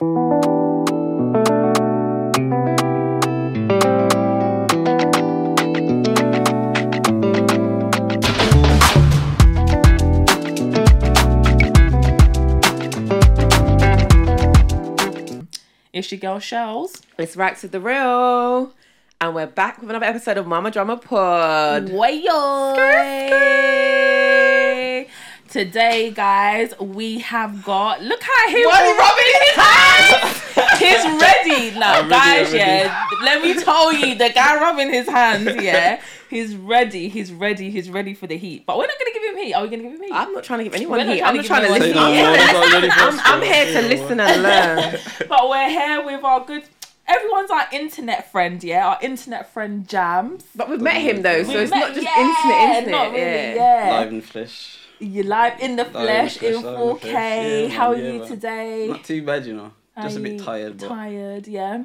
It's your girl Shells. It's Rax with the Real. And we're back with another episode of Mama Drama Pod. Way Today, guys, we have got. Look at him Why is he rubbing his hands. He's ready. Now, I'm guys, I'm ready. yeah. Let me tell you, the guy rubbing his hands, yeah. He's ready. He's ready. He's ready for the heat. But we're not gonna give him heat. Are we gonna give him heat? I'm not trying to give anyone We're not heat. trying I'm to just trying to listen. no. I'm not ready for I'm, I'm here to listen and learn. But we're here with our good. Everyone's our internet friend, yeah. Our internet friend Jams. But we've met him though, so We it's met- not just yeah, internet, internet. Not really, yeah. yeah. Live and flesh. You're live in the flesh, flesh, in 4K. flesh. Yeah, How are yeah, you man. today? Not too bad, you know. Just a bit tired, but Tired, yeah.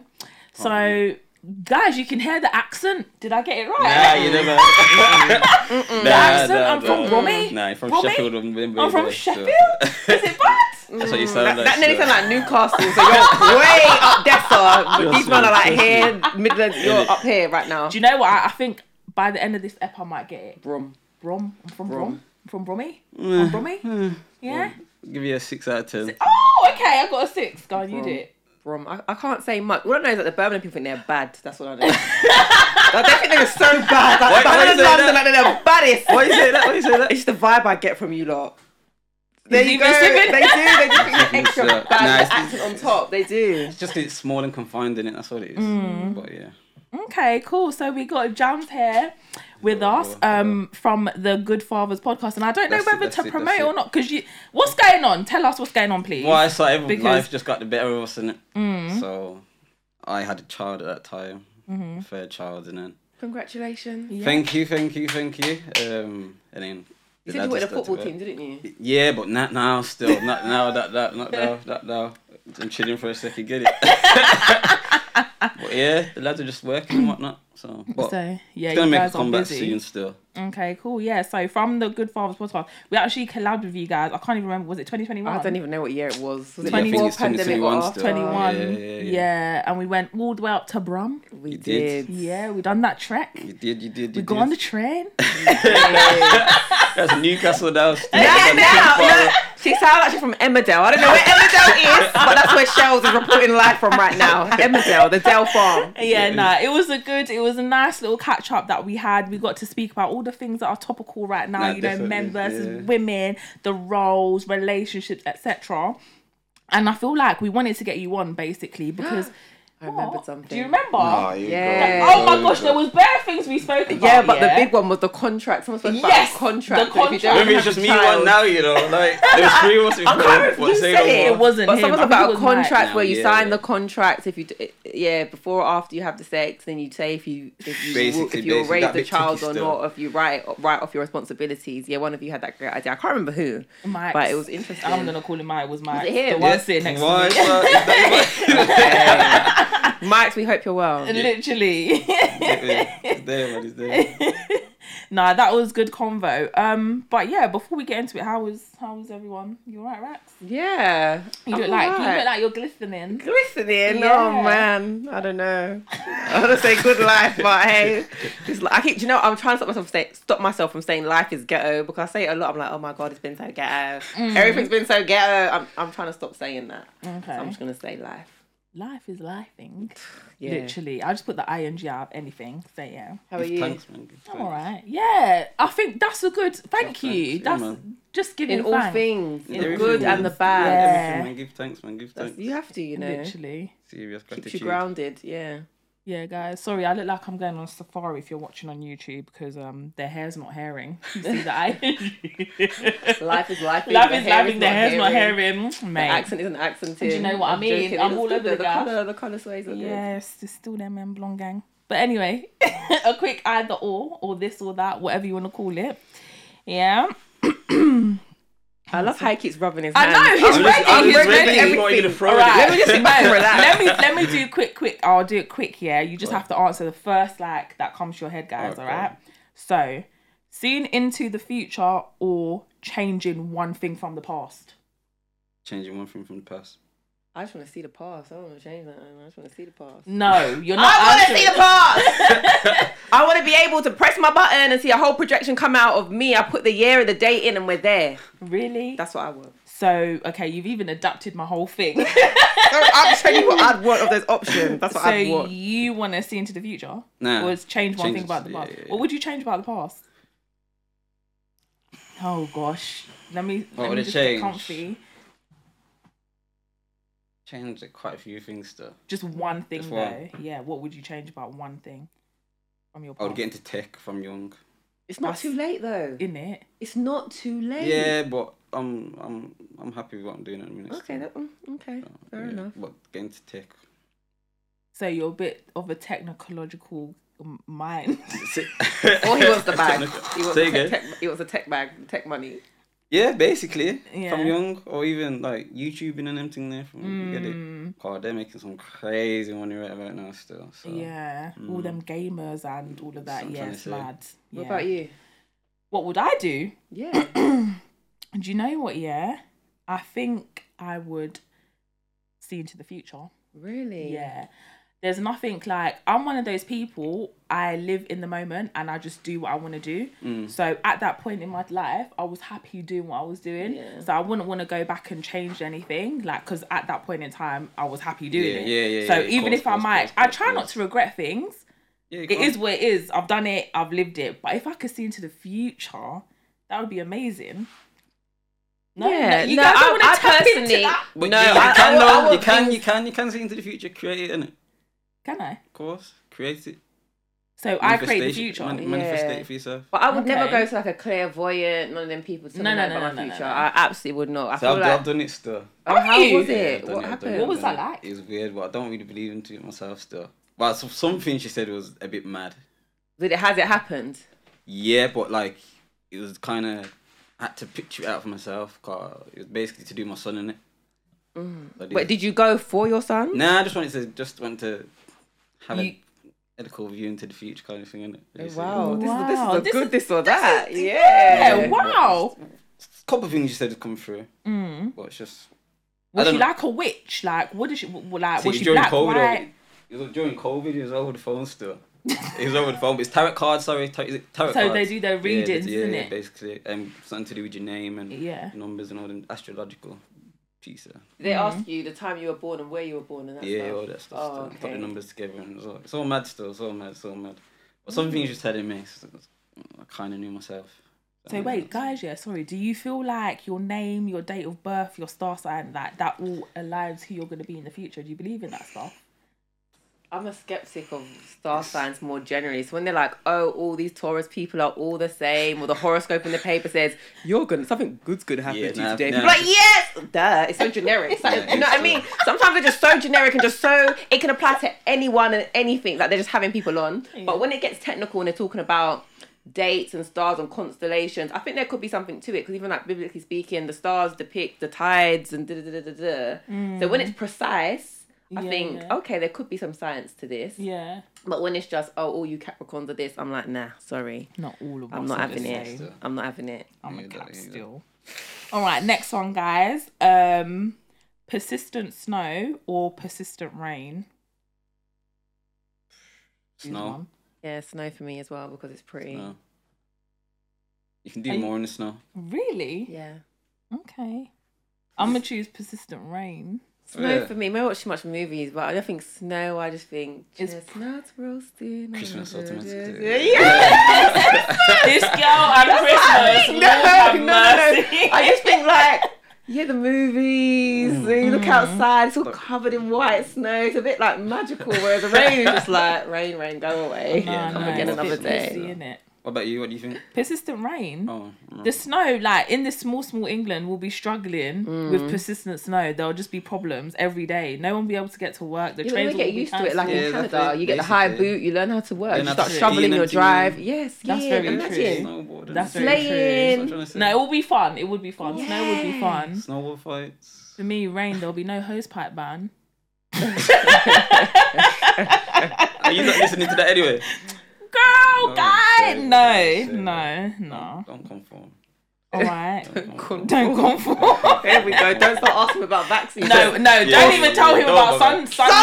So, guys, you can hear the accent. Did I get it right? nah, you never. The accent. I'm from Bromley. Nah, you're from Bromley? Sheffield. I'm, I'm from better, so- Sheffield. Is it bad? That's what you That, sound like. that nearly sound like Newcastle, so you're way up there, sir. But These men are like here, Midlands, you're up here right now. Do you know what? I, I think by the end of this ep, I might get it. Brum. Brom. I'm from Brom. Brom. I'm from Bromley. Mm. I'm Bromley. Yeah. Give you a six out of ten. Oh, okay. I got a six. Go on, you Brom. do it. Brum. I, I can't say much. What I know is that the Birmingham people think they're bad. That's what I know. like, they think they're so bad. Like, Why- why Birmingham London, that? like, they're the baddest. Why you say that? Why you say that? It's the vibe I get from you lot. There you he go. They do. They do think you're extra Nah, it's- accent on top. They do. It's just it's small and confined in it. That's what it is. Mm. But yeah. Okay, cool. So we got Jams here with us um from the Good Fathers podcast, and I don't know That's whether that's to it, promote it or not because you. What's going on? Tell us what's going on, please. Well, I saw every Because- life just got the better of us in it. Mm. So I had a child at that time, third child, and then Congratulations. Yeah. thank you, thank you, thank you. Um, and then You said lad you wanted a just football team, didn't you? Yeah, but not now. Still, not now. That that not now. That now. I'm chilling for a second. Get it. but yeah, the lads are just working and whatnot. So, but So yeah, it's gonna you make a guys are comeback busy. soon. Still, Okay, cool. Yeah. So from the Good Fathers podcast, we actually collabed with you guys. I can't even remember. Was it 2021? I don't even know what year it was. Was it Yeah, I think before it's pandemic or 2021 21. Yeah, Yeah, yeah, yeah. and we went all the way up to Brum. We did. did. Yeah, we done that trek. you did, you did, you We did. got on the train. That's Newcastle now. Still. Now, That's now, too far. look, she sounds like she's from Emmerdale. I don't know where Emmerdale is, but that's where Shells is reporting live from right now. Emmerdale, the Dell farm. Yeah, nah, it was a good, it was a nice little catch up that we had. We got to speak about all the things that are topical right now. Nah, you know, men versus yeah. women, the roles, relationships, etc. And I feel like we wanted to get you on basically because I remembered something. Do you remember? Oh, you Yeah. got- Oh my gosh, there was bare things we spoke about. Yeah, but yeah? the big one was the contract. Someone spoke Yes, about contract. the that if you don't contract. Maybe it's have just a me child- one now, you know. Like there's three of us before. I can't remember but who said it. It wasn't But him. someone's I about a contract No, where you yeah, sign yeah. the contract if you, d- yeah, before or after you have the sex, then you say if you if you Basically, if you'll raise the child or still. not, if you write write off your responsibilities. Yeah, one of you had that great idea. I can't remember who, Mike. but it was interesting. I'm gonna call him Mike. It was Mike. it him? The one Yeah. sitting next Why? to me. Why? Is that Mike, we hope you're well. Literally. why? There, man. There. nah, that was good convo. Um, but yeah, before we get into it, how was how was everyone? You alright, Rax? Yeah, You I'm look like you alright. look like you're glistening. Glistening. Yeah. Oh man, I don't know. I want to say good life, but hey, just, like- I keep. Do you know? I'm trying to stop myself say, stop myself from saying life is ghetto because I say it a lot. I'm like, oh my god, it's been so ghetto. Mm. Everything's been so ghetto. I'm I'm trying to stop saying that. So I'm just gonna say life. Life is lifing. Yeah. Literally. I just put the ing out of anything. So yeah. How are Give you? Thanks, man. Give thanks. All right. Yeah. I think that's a good thank Yeah, you. thanks. That's man. just giving In all thanks. things, in the Everything, good and the bad. Yeah. Everything, man. Give thanks, man. Give That's, thanks. you have to, you know. Literally. Serious Keeps gratitude. you grounded. Yeah. Yeah, guys. Sorry, I look like I'm going on safari if you're watching on YouTube because um their hair's not hairing. You see the eye? Life is life. Life is laughing, their hair's not hairing. The accent isn't accented. Do you know what I I'm mean? joking. I'm It's all over the the colour. The colour sways. Yes, it's still them and blonde gang. But anyway, a quick either or, or this or that, whatever you want to call it. Yeah. I love how he keeps rubbing his I hands. know, he's I'm ready, just- I'm he's ready for ready. everything. What are you gonna throw All right. Let me just sit back and relax. let me let me do quick, quick. I'll do it quick. Yeah, you just have to answer the first like that comes to your head, guys. Okay. All right. So, seeing into the future or changing one thing from the past. Changing one thing from the past. I just want to see the past. I don't want to change that. I just want to see the past. No, you're not. I want to see the past. I want to be able to press my button and see a whole projection come out of me. I put the year and the date in, and we're there. Really? That's what I want. So okay, you've even adapted my whole thing. So I'm telling you what I'd want of those options. That's what so I'd want. So you want to see into the future, Nah. or it's change one Change thing about the past? yeah, yeah. What would you change about the past? Oh gosh, let me What let would me it just get change? comfy. Changed quite a few things though. Just one thing Just though. one. Yeah. What would you change about one thing from your I past? would get into tech from young. It's not That's- too late though. in it. It's not too late. Yeah, but I'm I'm I'm happy with what I'm doing at the minute. Okay. That, mm, okay. Fair Yeah, enough. But getting into tech. So you're a bit of a technological mind. Or he wants the bag. He wants, Say the tech, again. tech, he wants a tech bag, tech money. Yeah, basically. Yeah. From young, or even like YouTubing and everything there. From you get it. Mm, God, they're making some crazy money right about now still. So. yeah, all them gamers and all of that. That's what I'm Yeah, it's say. mad. What about you? What would I do? Yeah. Do you know what? Yeah, I think I would see into the future. really? Yeah. There's nothing like I'm one of those people. I live in the moment and I just do what I want to do. Mm. So at that point in my life, I was happy doing what I was doing. Yeah. So I wouldn't want to go back and change anything, like because at that point in time, I was happy doing Yeah, it. yeah, yeah, So yeah, of even course, if I course, might, course, I course, try not to regret things. Yeah, you It can't- is what it is. I've done it. I've lived it. But if I could see into the future, that would be amazing. No, Yeah, you no, guys I- don't want to I tap into personally- that. But No, you, you I- I can want- I. You can, things- you can, you can see into the future. Create it, innit? Can I? Of course, create it. So I create the future. man- Yeah. manifest it for yourself. But I would never go to like a clairvoyant, none of them people to No, tell me no, about no, my no, no, future. no. I absolutely would not. I So feel I've, like, I've done it still. oh, how you? was Yeah, it? I've what it, happened? it, What was that like? It was weird, but I don't really believe into it myself still. But some, some things she said was a bit mad. Did it? Has it happened? Yeah, but like it was kind of had to picture it out for myself. Cause it was basically to do my son in it. Mm. Wait, did you go for your son? Nah, I just wanted to just want to have You- a medical view into the future kind of thing, innit? Wow, this Wow, is this is a this good is- this or that. Yeah, yeah. wow. couple of things you said had come through, Mm. but it's just. Was she know. like a witch? Like, what did she w- like? See, was she during black, COVID, white? It was during COVID. He was over the phone still. he was over the phone, but it's tarot cards. Sorry, tar- is it tarot So cards? they do their Yeah, readings, yeah, isn't yeah, it? Basically, um, something to do with your name and Yeah. numbers and all the astrological piece. uh, They ask you the time you were born and where you were born and that Yeah, stuff. all that stuff. Oh, still. Put the numbers together and it's all, it's all mad still. It's all mad. It's all mad. But some things you're telling me, so I kind of knew myself. So wait, guys, yeah, sorry. Do you feel like your name, your date of birth, your star sign, like that all aligns who you're gonna be in the future? Do you believe in that stuff? I'm a skeptic of star signs more generally. So when they're like, "Oh, all these Taurus people are all the same," or the horoscope in the paper says you're gonna something good's gonna happen Yeah, to you nah, today, nah. people are like, "Yes, duh." It's so generic. Like, Yeah, you know what I mean? Sometimes they're just so generic and just so it can apply to anyone and anything. Like they're just having people on. But when it gets technical and they're talking about dates and stars and constellations, I think there could be something to it because even like biblically speaking, the stars depict the tides and da da da da da. So when mm. it's precise. I Yeah, think yeah. okay, there could be some science to this, Yeah. but when it's just oh, all you Capricorns are this, I'm like, nah, sorry, Not all of us. I'm not having it. same. I'm not having it. I'm a Yeah, cat that- yeah. still. All right, next one, guys. Um, persistent snow or persistent rain? Snow. Yeah, snow for me as well because it's pretty. Snow. You can do Are you- more in the snow. Really? Yeah, Okay. I'm gonna choose persistent rain. Snow Yeah. for me. I watch too much movies, but I don't think snow. I just think It's- chestnuts roasting. on Christmas the- automatically. Yeah. this girl and Christmas. No, Lord have no, no, no. mercy. I just think like. Yeah, the movies. Mm. You look outside; it's all covered in white snow. It's a bit like magical. Whereas the rain is just like rain, rain, go away. Yeah, Come no, again it's a another bit day. messy. Innit? What about you? What do you think? Persistent rain. Oh, no. The snow, like in this small, small England, will be struggling Mm. with persistent snow. There'll just be problems every day. No one will be able to get to work. The Yeah, trains we get will be used to it. Like Yeah, in Canada, it, you get the high boot, you learn how to work, you start shoveling your drive. Yes, That's yeah, very imagine. true. That's very Slaying. That's what I'm trying to say. No, it will be fun. It would be fun. Snow would be Yeah. fun. Snowball fights. For me, rain, there'll be no hosepipe ban. Are you not listening to that anyway? Girl, No, guy, say no, say no, that. no. Don't conform. All right. Conform. Don't conform. There we go. Don't start asking about vaccines. No, no, Yeah, don't even tell him about but- sun, sun,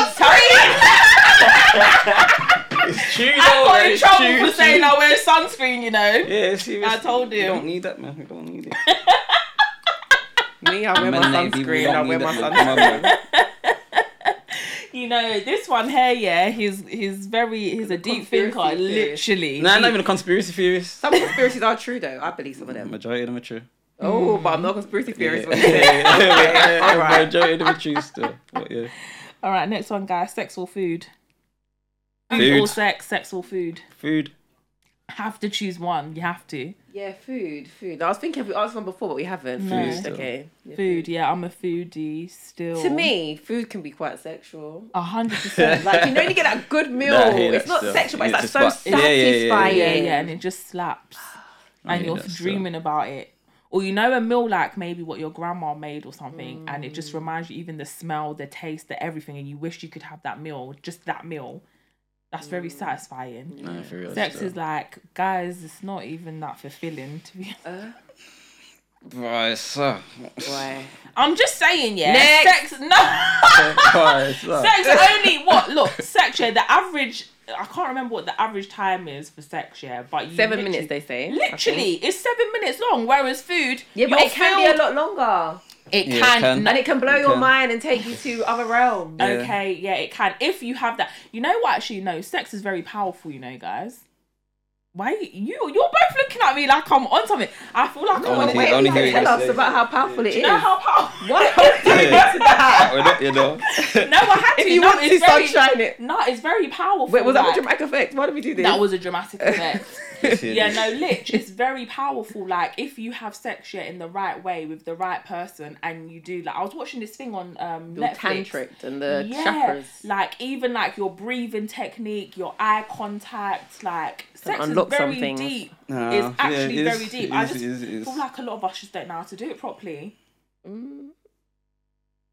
It's true I got in it's trouble true, for saying true. I wear sunscreen, you know. Yeah, serious. I told You him. don't need that, man. You don't need it. Me, I wear my Men like people sunscreen. I wear my that, sunscreen. Come on, man. You know, this one here, yeah, he's he's very he's a deep thinker, conspiracy theorist. literally. No, nah, He- not even a conspiracy theorist. Some conspiracies are true though. I believe some of them. Majority of them are true. Oh, but I'm not a conspiracy theorist. Yeah, what you yeah, yeah, yeah, All right. Majority of them are true still. But yeah. All right, next one, guys. Sex or food? Food. or sex, sex or food. Food. Have to choose one. You have to. Yeah, food, food. I was thinking if we asked one before, but we haven't. No. Food, Still. okay. Yeah, Food. Yeah, I'm a foodie still. To me, food can be quite sexual. a hundred percent. Like you know, you get that good meal. Nah, I it's not still. sexual, but Yeah, it's like just so about- yeah, yeah, yeah, yeah. satisfying. Yeah, yeah, and it just slaps, and you're that still. dreaming about it. Or you know a meal like maybe what your grandma made or something, and it Mm. just reminds you even the smell, the taste, the everything, and you wish you could have that meal, just that meal. That's very Mm. satisfying. Nah, for real. Sex still. is like, guys, it's not even that fulfilling to be. Uh, Right, so. why? I'm just saying, yeah. Next. Sex, no. Right, sex only what? Look, sex. Yeah, the average. I can't remember what the average time is for sex. Yeah, but you Seven minutes, they say. Literally, it's seven minutes long. Whereas food, Yeah, but it can be a lot longer. It Yeah, it can. can. And it can blow It your can. mind and take you to other realms. Yeah. Okay, yeah, it can. If you have that, you know what? Actually, no. Sex is very powerful. You know, guys. Why you? You're both looking at me like I'm on something. I feel like I I'm wanna on. hear- Wait, I wanna wait, hear Tell us about how powerful it do you know how powerful? What are you to that? We're not, you know. No, I had to. If you no, want to it's very, sunshine it. No, it's very powerful. Wait, was that a dramatic effect? Why did we do this? That was a dramatic effect. Yes, yeah, no, is. lich. It's very powerful. Like if you have sex yeah, in the right way with the right person, and you do like I was watching this thing on um Your Netflix. tantric and the yeah, chakras. like even like your breathing technique, your eye contact, like sex is very things. deep. Nah, it's yeah, actually it is, very deep. it I is, just it is, it is. feel like a lot of us just don't know how to do it properly. Mm.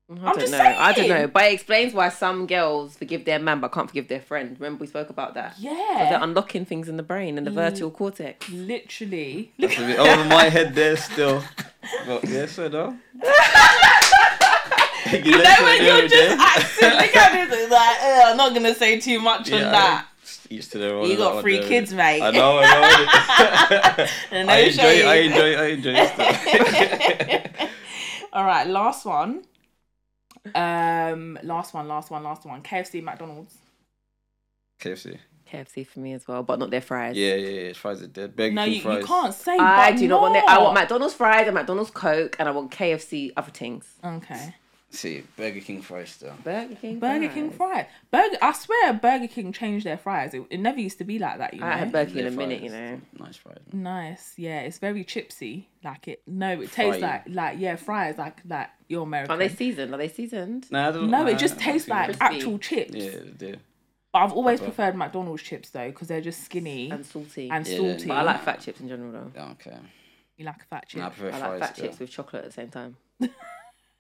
I I'm don't just know. I don't know. But it explains why some girls forgive their man but can't forgive their friend. Remember we spoke about that. that? 'Cause They're Yeah, unlocking things in the brain and the Mm. vertical cortex. literally. That's a bit over my head there still. But yeah, so though. You know when you're just acting, look at this, like, I'm not gonna say too much on that. Each to their own. You got that three one kids, mate. I know, I know. And I no enjoy it, I enjoy it, I enjoy it still. All right, last one. Um, last one, last one, last one. KFC, McDonald's. KFC. KFC for me as well, but not their fries. Yeah, yeah, yeah. Fries are dead. Burger No, King you, fries. you can't say. I but do not want their, I want McDonald's fries and McDonald's Coke and I want KFC other things. Okay. See, Burger King fries still. Burger King. Burger King fries. Burger. I swear, Burger King changed their fries. It, it never used to be like that. You know. I had Burger King in a minute, fries. you know. Nice fries. Nice. Yeah, it's very chipsy. Like it. No, it tastes Fry. like like yeah fries like like you're American. Are they seasoned? Are they seasoned? No, I don't no, nah, it just tastes like Crispy. actual chips. it- Yeah, they do. But I've always Proper. preferred McDonald's chips though because they're just skinny And salty. and Yeah, salty. but I like fat chips in general though. Okay. you like a fat chip. Nah, I prefer I like fat still. chips with chocolate at the same time.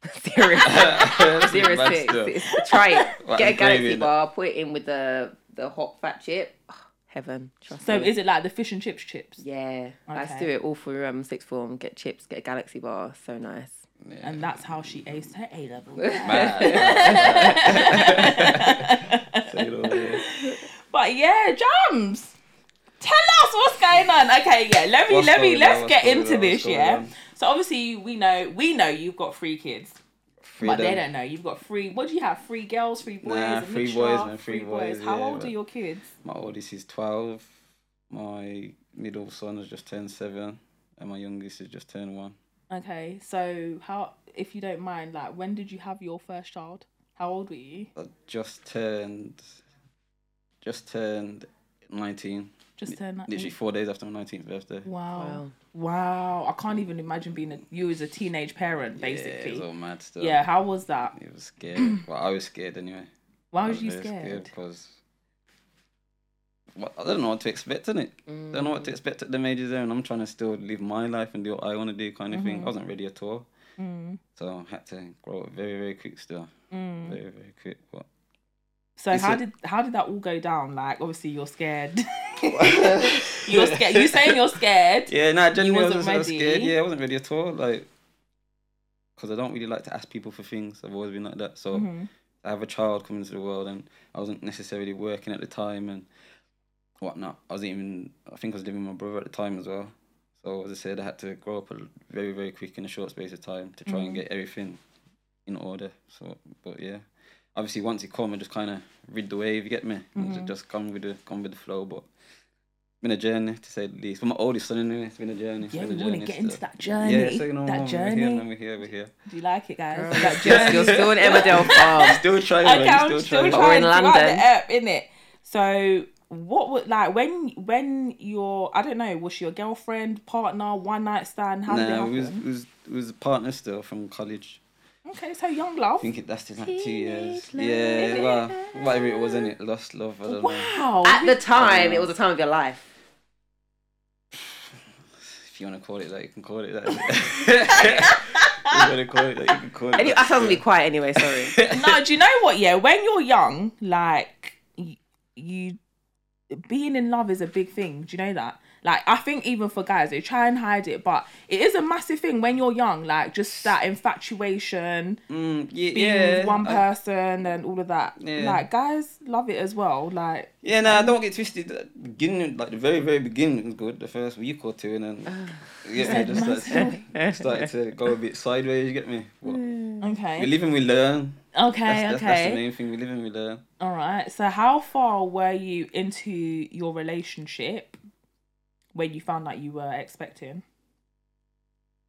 Serious. That's Serious bad six. still. It's- Try it. What, Get a I'm galaxy bar, put it in with the the hot fat chip. Oh, heaven. Trust So me. is it like the fish and chips chips? Yeah. I used to do it all for um sixth form. Get chips, get a galaxy bar. So nice. Yeah. And that's how she aced her A level. Mad. Say it all, yeah. but yeah, jams. Tell us what's going on. Okay, yeah. Let me What's let me let's on? Get into this, What's yeah. on? So obviously we know we know you've got three kids. But they don't know. You've got three what do you have? Three girls, three boys, Nah, three mixture, boys, man, three boys, How yeah, old are your kids? My oldest is 12. My middle son has just turned 7. And my youngest has just turned 1. Okay, so how if you don't mind, like when did you have your first child? How old were you? I just turned. Just turned 19. Just turned that. Literally four days after my 19th birthday. Wow. Wow. Wow. I can't even imagine being a you as a teenage parent, basically. Yeah, it basically. was all mad still. Yeah, how was that? It was scared. well, I was scared anyway. Why I was you scared? Because. Well, I don't know what to expect in it. Mm. Don't know what to expect at the majors there, and I'm trying to still live my life and do what I want to do, kind of Mm-hmm. thing. I wasn't ready at all, Mm, so I had to grow up very, very quick. Still, mm. very, very quick. But So It's how a- did how did that all go down? Like obviously you're scared. You're scared. You saying you're scared? Yeah, nah, genuinely, I wasn't was, I was ready? scared. Yeah, I wasn't ready at all. Like, because I don't really like to ask people for things. I've always been like that. So Mhm. I have a child coming into the world, and I wasn't necessarily working at the time and whatnot. I was even, I think I was living with my brother at the time as well. So as I said, I had to grow up a- very, very quick in a short space of time to try Mhm. and get everything in order. So, but yeah, obviously once it come, I just kind of rid the wave. You get me? And Mhm. Just come with the come with the flow, but. It's been a journey to say the least. For my oldest son, anyway, it's been a journey. It's Yeah, been we a want to journey get still. into that journey. Yeah, so you know, that we're here, we're here, we're here. Do you like it, guys? Girl, that you're, journey. you're still in Emmerdale Farm. Still trying, Okay. I'm Still, still trying. But we're in trying to write London. the app, innit? So what would like when when your I don't know was she your girlfriend partner one night stand how did it Nah, happen? we was, we was, we was a partner still from college. Okay, so young love. I think it lasted like two years. Teenage Yeah, well, whatever it was, in it, lost love. I don't know. Wow. At the time, it was the time of your life. If you want to call it that, you can call it that. if you want to call it that, you can call it Any, that. I sound really quiet anyway. Sorry. no, do you know what? Yeah, when you're young, like y- you, being in love is a big thing. Do you know that? Like, I think even for guys, they try and hide it, but it is a massive thing when you're young. Like, just that infatuation, Mm, yeah, being yeah. with one I- person, and all of that. Yeah. Like, guys love it as well. Like, Yeah, nah, don't get twisted. The beginning, like the very, very beginning was good. The first week or two, and then you get me, just started, started to go a bit sideways. You get me? But we okay, live and we learn. okay, That's, that's, okay. that's the main thing. We live and we learn. All right. So, how far were you into your relationship when you found out you were expecting?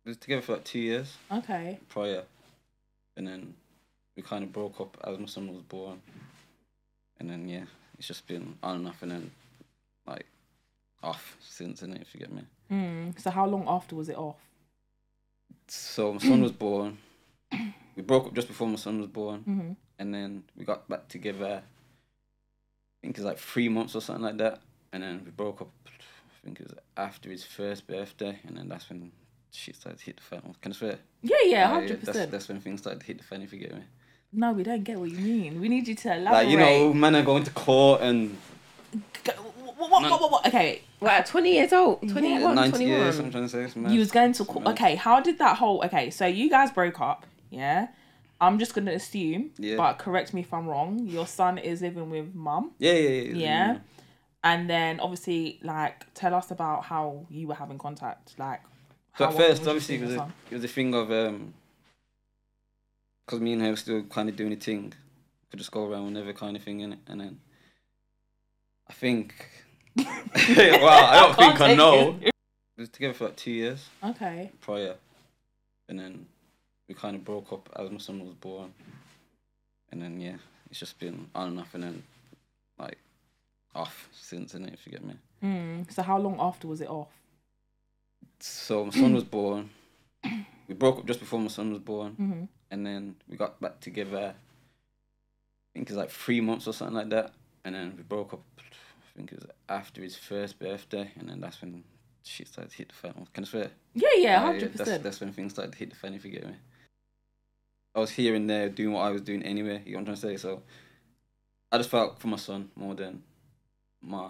We was together for like two years Okay. prior, and then we kind of broke up as my son was born, and then yeah, it's just been on and off, and then like off since, and if you get me. Mm. So, how long after was it off? So my son was born. We broke up just before my son was born. Mm-hmm. and then we got back together. I think it's like three months or something like that, and then we broke up. I think it was after his first birthday, and then that's when shit started to hit the fan. Can I swear? Yeah, yeah, Uh, hundred That's, percent. that's when things started to hit the fan. If you get me, No, we don't get what you mean. We need you to elaborate. like you know, men are going to court and Go- what, what, what, what, what? Okay, Well, at 20 years old, 21, ninety 21. years. I'm trying to say. It's mad. you was going to court. Okay, how did that whole? Okay, so you guys broke up. Yeah, I'm just gonna assume. Yeah. But correct me if I'm wrong. Your son is living with mum. Yeah, yeah, yeah. Yeah. And then obviously, like, tell us about how you were having contact. Like, So at first, obviously, it was a, it was a thing of um, because me and her were still kind of doing a thing, could just go around whenever kind of thing in it, and then I think, well, I don't can't think I know. it. We was together for like two years Okay. prior, and then we kind of broke up as my son was born, and then yeah, it's just been on and off, and then off since, innit, if you get me. Mm. So how long after was it off? So my son was born. We broke up just before my son was born. Mm-hmm. and then we got back together. I think it's like three months or something like that, and then we broke up. I think it was after his first birthday, and then that's when shit started to hit the fan. Can I swear? Yeah, yeah, Uh, hundred that's percent. that's when things started to hit the fan. If you get me, I was here and there doing what I was doing anyway. You know what I'm trying to say? So I just felt for my son more than my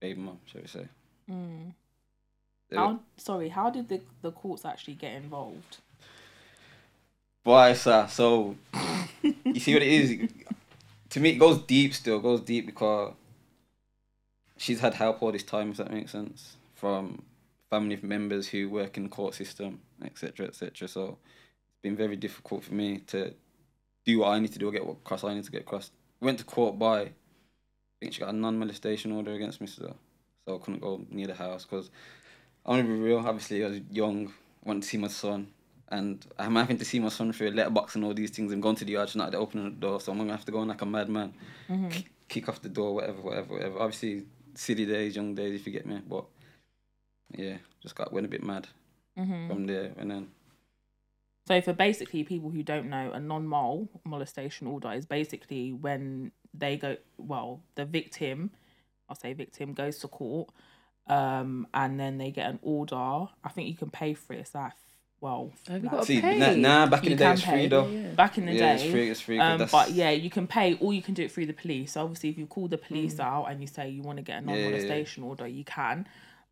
baby mum, shall we say? Mm. How sorry? How did the the courts actually get involved? Why, sir? So, you see what it is? To me, it goes deep still, it goes deep because she's had help all this time, if that makes sense, from family members who work in the court system, etc., etc. So, it's been very difficult for me to do what I need to do, or get what cross I need to get crossed. Went to court by, she got a non molestation order against me still. So, I couldn't go near the house because I want to be real. Obviously, I was young, wanted to see my son and I'm having to see my son through a letterbox and all these things and going to the yard tonight to open the door, so I'm gonna have to go in like a madman, Mm-hmm. kick, kick off the door, whatever, whatever, whatever. Obviously, silly days, young days, if you get me, but yeah, just got went a bit mad Mm-hmm. from there, and then So for basically people who don't know, a non-mole molestation order is basically when they go well, the victim, I'll say victim goes to court, um, and then they get an order. I think you can pay for it. It's like well, Have you like, got See, pay? nah, nah, back in You the day it's free pay. though. Yeah. back in the Yeah, day. it's free. It's free. 'cause Um, but yeah, you can pay, or you can do it through the police. So obviously, if you call the police Mm. out and you say you want to get a Yeah, yeah, yeah. non-molestation order, you can.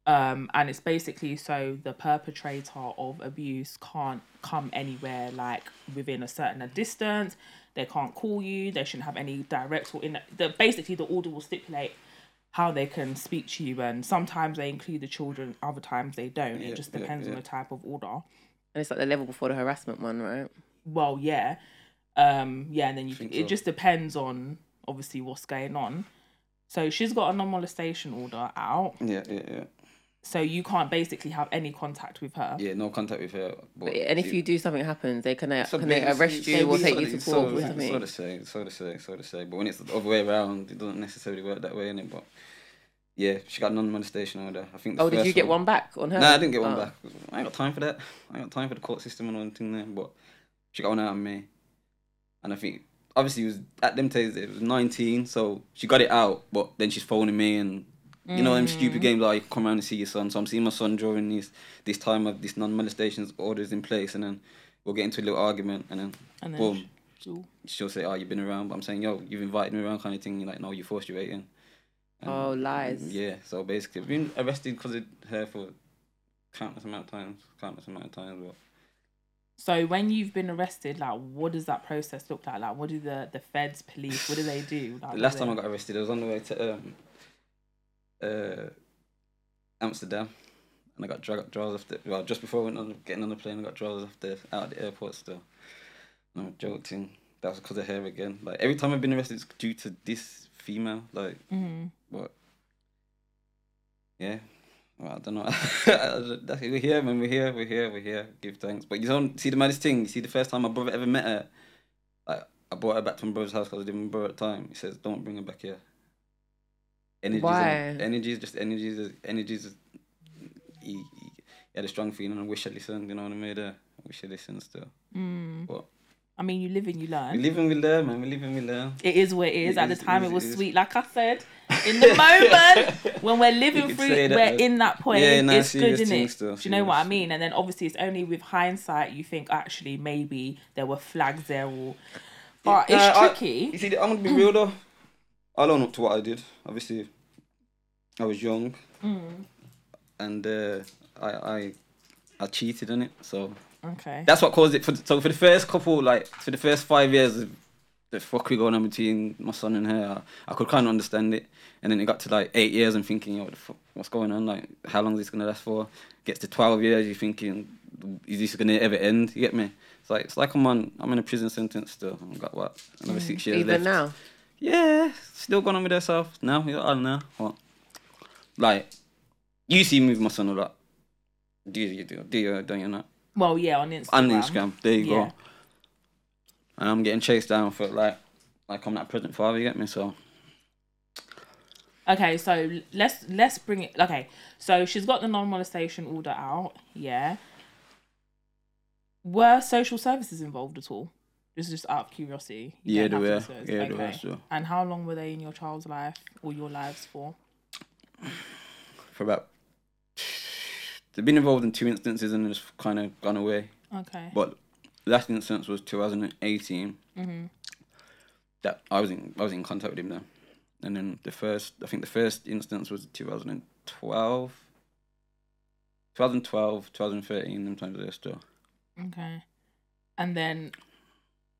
Um, and it's basically so the perpetrator of abuse can't come anywhere like within a certain distance. They can't call you. They shouldn't have any direct or in. The basically the order will stipulate how they can speak to you, and sometimes they include the children, other times they don't. Yeah, it just yeah, depends on the type of order. And it's like the level before the harassment one, right? well yeah um yeah and then you can, think it so. just depends on obviously what's going on so she's got a non-molestation order out yeah, yeah, yeah, so you can't basically have any contact with her yeah. No contact with her. But, And if see, you do something happens, they can, uh, so can they arrest you so or take you to so, court or so, something? so to say, so to say, so to say. But when it's the other way around, it doesn't necessarily work that way, innit? But yeah, she got non-molestation order. I think. the Oh, did you get one back on her? Nah, I didn't get one Oh. back. I ain't got time for that. I ain't got time for the court system and all thing there. But she got one out on me, and I think obviously it was at them days it was nineteen, so she got it out. But then she's phoning me and. You know them Mm. stupid games like come around and see your son. So I'm seeing my son during this this time of this non-molestation orders in place, and then we'll get into a little argument, and then and then boom, she'll- she'll say, "Oh, you've been around," but I'm saying, "Yo, you've invited me around," kind of thing. You're like, "No, you forced your way in." And- Oh, lies. Yeah. So basically, I've been arrested because of her for countless amount of times, countless amount of times. But so when you've been arrested like what does that process look like like what do the the feds police what do they do like, the last what time I got arrested, I was on the way to um, uh, Amsterdam, and I got dragged draws off the well just before I went on getting on the plane. I got draws off the out of the airport still. And I'm joking. That was because of her again. Like every time I've been arrested, it's due to this female. Like Mhm. What? Yeah. Well, I don't know. We're here, man. We're here. We're here. We're here. Give thanks. But you don't see the maddest thing. You see, the first time my brother ever met her, like I brought her back to my brother's house because I didn't brother at the time. He says, "Don't bring her back here." Energies. Why? Energies. Just energies. Energies. He, he had a strong feeling. I wish I listened. You know what I mean? I wish I listened still. Mm. But i mean you live and you learn. we live and we learn, man. We live and we learn. it is what it is It at is, the time is, it was it is. sweet like i said in the moment when we're living through we're in that point Yeah, nah, it's good in it do you know what i mean and then obviously it's only with hindsight you think actually maybe there were flags there or but it's I- tricky You see, I'm gonna be real though. I'll own up to what I did. Obviously, I was young, Mm, and uh, I I I cheated in it. So okay that's what caused it. For so for the first couple, like for the first five years, of the fuckery going on between my son and her, I, I could kind of understand it. And then it got to like eight years, and thinking, yo, what the fuck, what's going on? Like, how long is this gonna last for? Gets to twelve years, you're thinking, is this gonna ever end? You get me? It's like it's like I'm on I'm in a prison sentence still. I've got what another six years Even left. now. Yeah, still going on with herself. No, you I don't know. What? Like, you see me with my son a lot. Do you, do you do, you, don't you not? well yeah on instagram On Instagram, there you Yeah. go. And I'm getting chased down for like, like I'm that present father, you get me? So, Okay, so let's let's bring it. Okay, so she's got the non-molestation order out. Yeah. Were social services involved at all? This is just out of curiosity. You yeah, they were. Yeah, they were. Okay. So, And how long were they in your child's life or your lives for? for about, they've been involved in two instances and just kind of gone away. Okay. But last instance was 2018. Mm-hmm. that I was in I was in contact with him then. And then the first I think the first instance was 2012. 2012, 2013, them times there still. Okay. And then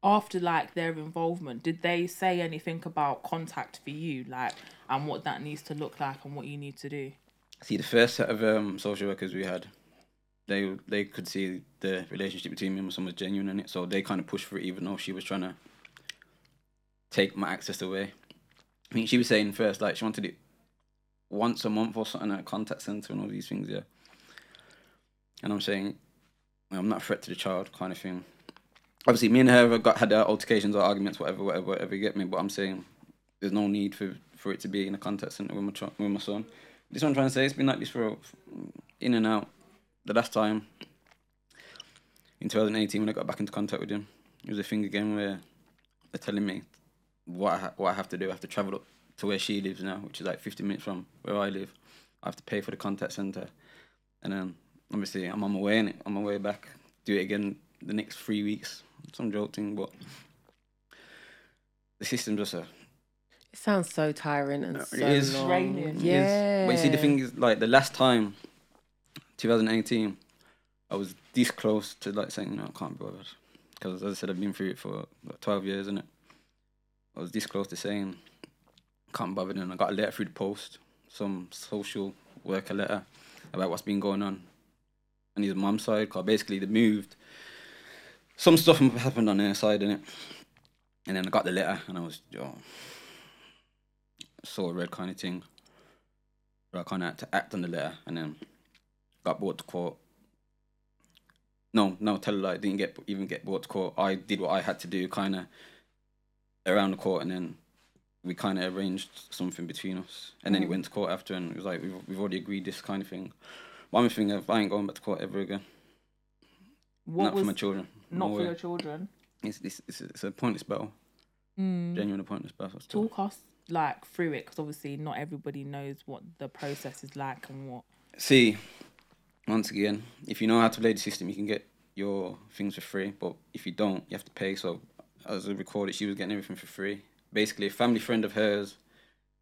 after like their involvement, did they say anything about contact for you, like and what that needs to look like and what you need to do? See the first set of um, social workers we had, they they could see the relationship between me and son was genuine in it, so they kind of pushed for it even though she was trying to take my access away. I mean she was saying first like she wanted it once a month or something at a contact centre and all these things, yeah. And I'm saying I'm not a threat to the child kind of thing. Obviously, me and her have got had altercations or arguments, whatever, whatever, whatever. You get me? But I'm saying there's no need for for it to be in a contact centre with my with my son. This is what I'm trying to say. It's been like this for in and out. The last time in 2018 when I got back into contact with him, it was a thing again where they're telling me what I ha- what I have to do. I have to travel up to where she lives now, which is like 50 minutes from where I live. I have to pay for the contact centre, and then obviously I'm on my way in it, on my way back. do it again the next three weeks. Some joke thing, but the system just a It sounds so tiring and It so is. long. Draining. It is. Yeah. But you see, the thing is, like the last time, 2018, I was this close to like saying no, I can't be bothered, because as I said, I've been through it for like, 12 years, isn't it? I was this close to saying can't bother. bothered, and I got a letter through the post, some social worker letter about what's been going on on his mum's side. Cause basically they moved. Some stuff happened on their side, innit? And then I got the letter, and I was, yo, saw a red kind of thing. But I kind of had to act on the letter, and then got brought to court. No, no, tell a lie. Didn't get even get brought to court. I did what I had to do, kind of around the court, and then we kind of arranged something between us. And then he Mm. went to court after, and it was like we've we've already agreed this kind of thing. One thing, if I ain't going back to court ever again. What not was for my children. Not no for your children? It's, it's, it's, it's a pointless battle. Mm. Genuine pointless battle. Still. Talk us like through it because obviously not everybody knows what the process is like and what. See, once again, if you know how to play the system, you can get your things for free. But if you don't, you have to pay. So, as I recorded, she was getting everything for free. Basically, a family friend of hers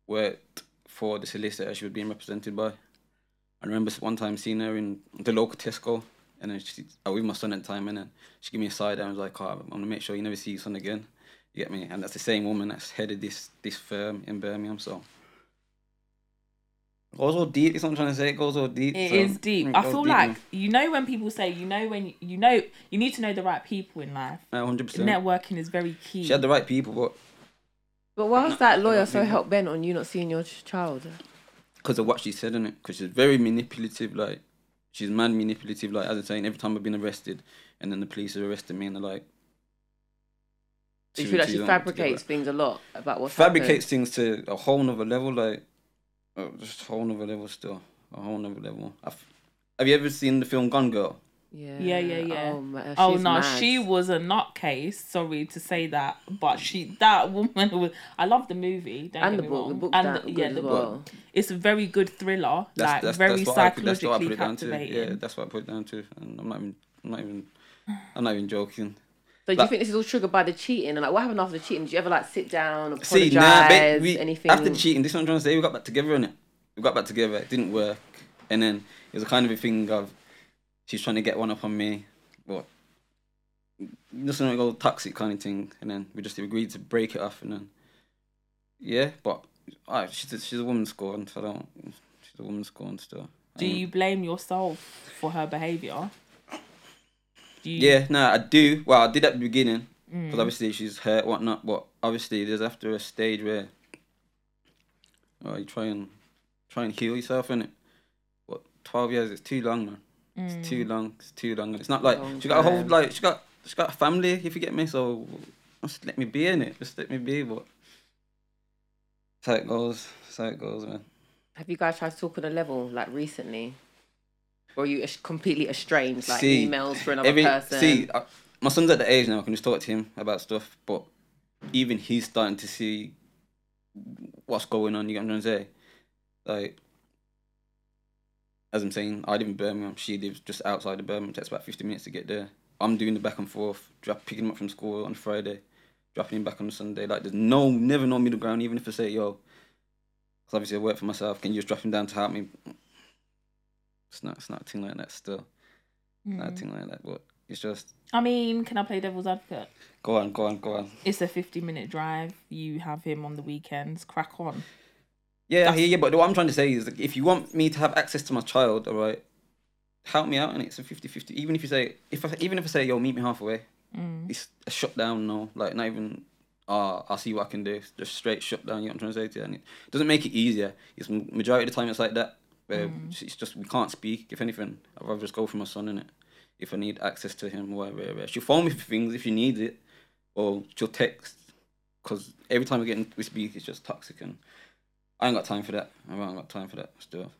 worked for the solicitor she was being represented by. I remember one time seeing her in the local Tesco, and then she, I was with my son at the time, and then she gave me a side and I was like, oh, I'm gonna make sure you never see your son again. You get me? And that's the same woman that's headed this this firm in Birmingham. So. It goes all deep. It's what I'm trying to say. It goes all deep. It so is deep. it I feel deep, like man. you know when people say you know when you know you need to know the right people in life. Hundred percent. Networking is very key. She had the right people, but But why was that lawyer so people. hell bent on you not seeing your child? because of what she said in it, because she's very manipulative. Like she's mad manipulative. Like as I'm saying, every time I've been arrested, and then the police have arrested me, and they're like, Do you feel like she two don't put fabricates things a lot about what's fabricates things to a whole nother level. Like uh, just a whole nother level still, a whole nother level. I've, have you ever seen the film Gone Girl? Yeah, Yeah, yeah, yeah. Oh, ma- uh, Oh no, mad. she was a nutcase. Sorry to say that, but she that woman was. I love the movie. Don't and get the me book. wrong. The book's and the, yeah, the well. book. It's a very good thriller. That's like that's, very that's what I put, that's what I psychologically put it down to. captivating. Yeah, that's what I put it down to, and I'm not even, I'm not even, I'm not even joking. So do you think this is all triggered by the cheating? And like, what happened after the cheating? Did you ever like sit down, apologize, See, nah, ba- we, anything? after the cheating, this is what I'm trying to say. We got back together, innit? We got back together. It didn't work, and then it was a kind of a thing of she's trying to get one up on me, but just to go toxic kind of thing, and then we just agreed to break it off, and then yeah, but alright, she's a, she's a woman scorned, so I don't. She's a woman scorned still. Do Um, you blame yourself for her behavior? You, Yeah, no, I do. Well, I did at the beginning because Mm. obviously she's hurt, whatnot. But obviously, there's after a stage where oh, you try and try and heal yourself in it. But twelve years is too long, man. It's Mm. too long. It's too long. It's not like Long she got a whole like she got she got a family. If you get me, so just let me be in it. Just let me be. But that's how it goes. That's how it goes, man. Have you guys tried to talk on a level like recently? Or you completely estranged, like See, emails for another Every, person? see, uh, my son's at the age now. I can just talk to him about stuff. But even he's starting to see what's going on. You get what I'm trying to say? Like, as I'm saying, I live in Birmingham. She lives just outside of Birmingham. It takes about 50 minutes to get there. I'm doing the back and forth, drop, picking him up from school on Friday, dropping him back on Sunday. Like, there's no, never no middle ground. Even if I say, yo, because obviously I work for myself, can you just drop him down to help me? It's not, it's not a thing like that still. Mm. Not a thing like that. But it's just, I mean, can I play devil's advocate? go on, go on, go on. It's a fifty-minute drive. You have him on the weekends. Crack on. Yeah, I hear you, but what I'm trying to say is like, if you want me to have access to my child, all right, help me out, and it's a 50-50. Even if you say, if I, even if I say, yo, meet me halfway, Mm. it's a shutdown, no, like not even, uh, I'll see what I can do. Just straight shutdown. You know what I'm trying to say to you, and it doesn't make it easier. It's majority of the time it's like that. Where it's just we can't speak. If anything, I'd rather just go for my son in it. If I need access to him, whatever, whatever. She'll phone me for things if she needs it, or she'll text. Because every time we get in, we speak, it's just toxic, and I ain't got time for that. I ain't got time for that still.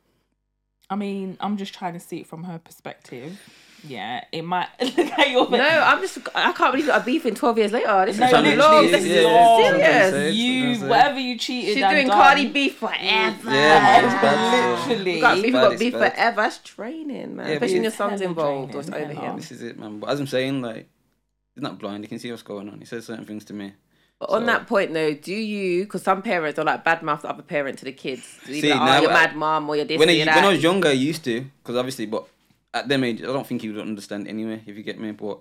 I mean, I'm just trying to see it from her perspective. Yeah, it might look at your No, I'm just. I can't believe you got a beef in 12 years later. This No, is literally, long. This is long. serious. You whatever you cheated. She's and doing done, Cardi B forever. Yeah, man, it's bad. Literally. You got beef, you got beef forever. That's training, man. Yeah, Especially when your son's hella involved or it's over hella. him. This is it, man. But as I'm saying, like, he's not blind. He can see what's going on. He says certain things to me. But on that point, though, do you? Because some parents are like badmouth the other parent to the kids. Do you See, like, oh, now you're I- mad mom or you're this when, you're when I was younger, I used to, because obviously, but at them age, I don't think he would understand anyway, if you get me. But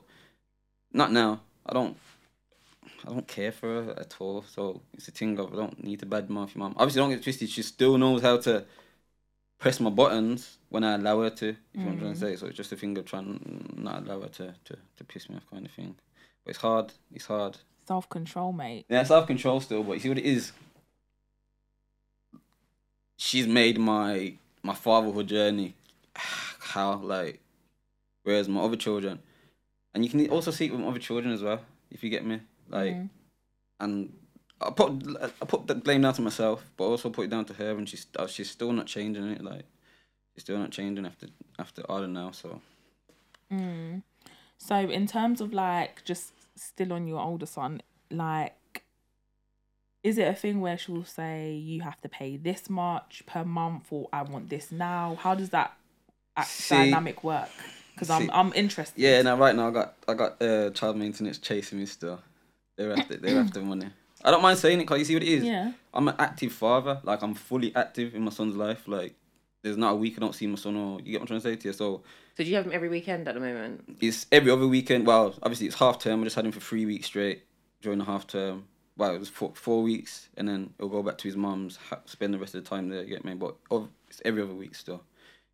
not now. I don't. I don't care for her at all. So it's a thing of I don't need to badmouth your mom. Obviously, don't get twisted. She still knows how to press my buttons when I allow her to. If you know what I'm trying to mm. say. So it's just a thing of trying not allow her to, to, to piss me off, kind of thing. But it's hard. It's hard. Self control, mate. Yeah, self control still, but you see what it is. She's made my my fatherhood journey how like, whereas my other children, and you can also see it with my other children as well. If you get me, like, Mhm. and I put I put the blame down to myself, but also put it down to her, and she's uh, she's still not changing it. Like, she's still not changing after after all now. So Mm. So in terms of like just still on your older son, like is it a thing where she'll say you have to pay this much per month or I want this now? How does that See- dynamic work? Because I'm I'm interested. yeah, now right now I got I got uh, child maintenance chasing me still. They're after they're after money. I don't mind saying it because you see what it is. Yeah. I'm an active father. Like I'm fully active in my son's life. Like there's not a week I don't see my son or you get what I'm trying to say to you. So So do you have him every weekend at the moment? it's every other weekend. Well, obviously it's half term. I just had him for three weeks straight during the half term. Well, it was four, four weeks, and then he'll go back to his mum's, ha- spend the rest of the time there. You get me? But it's every other week still.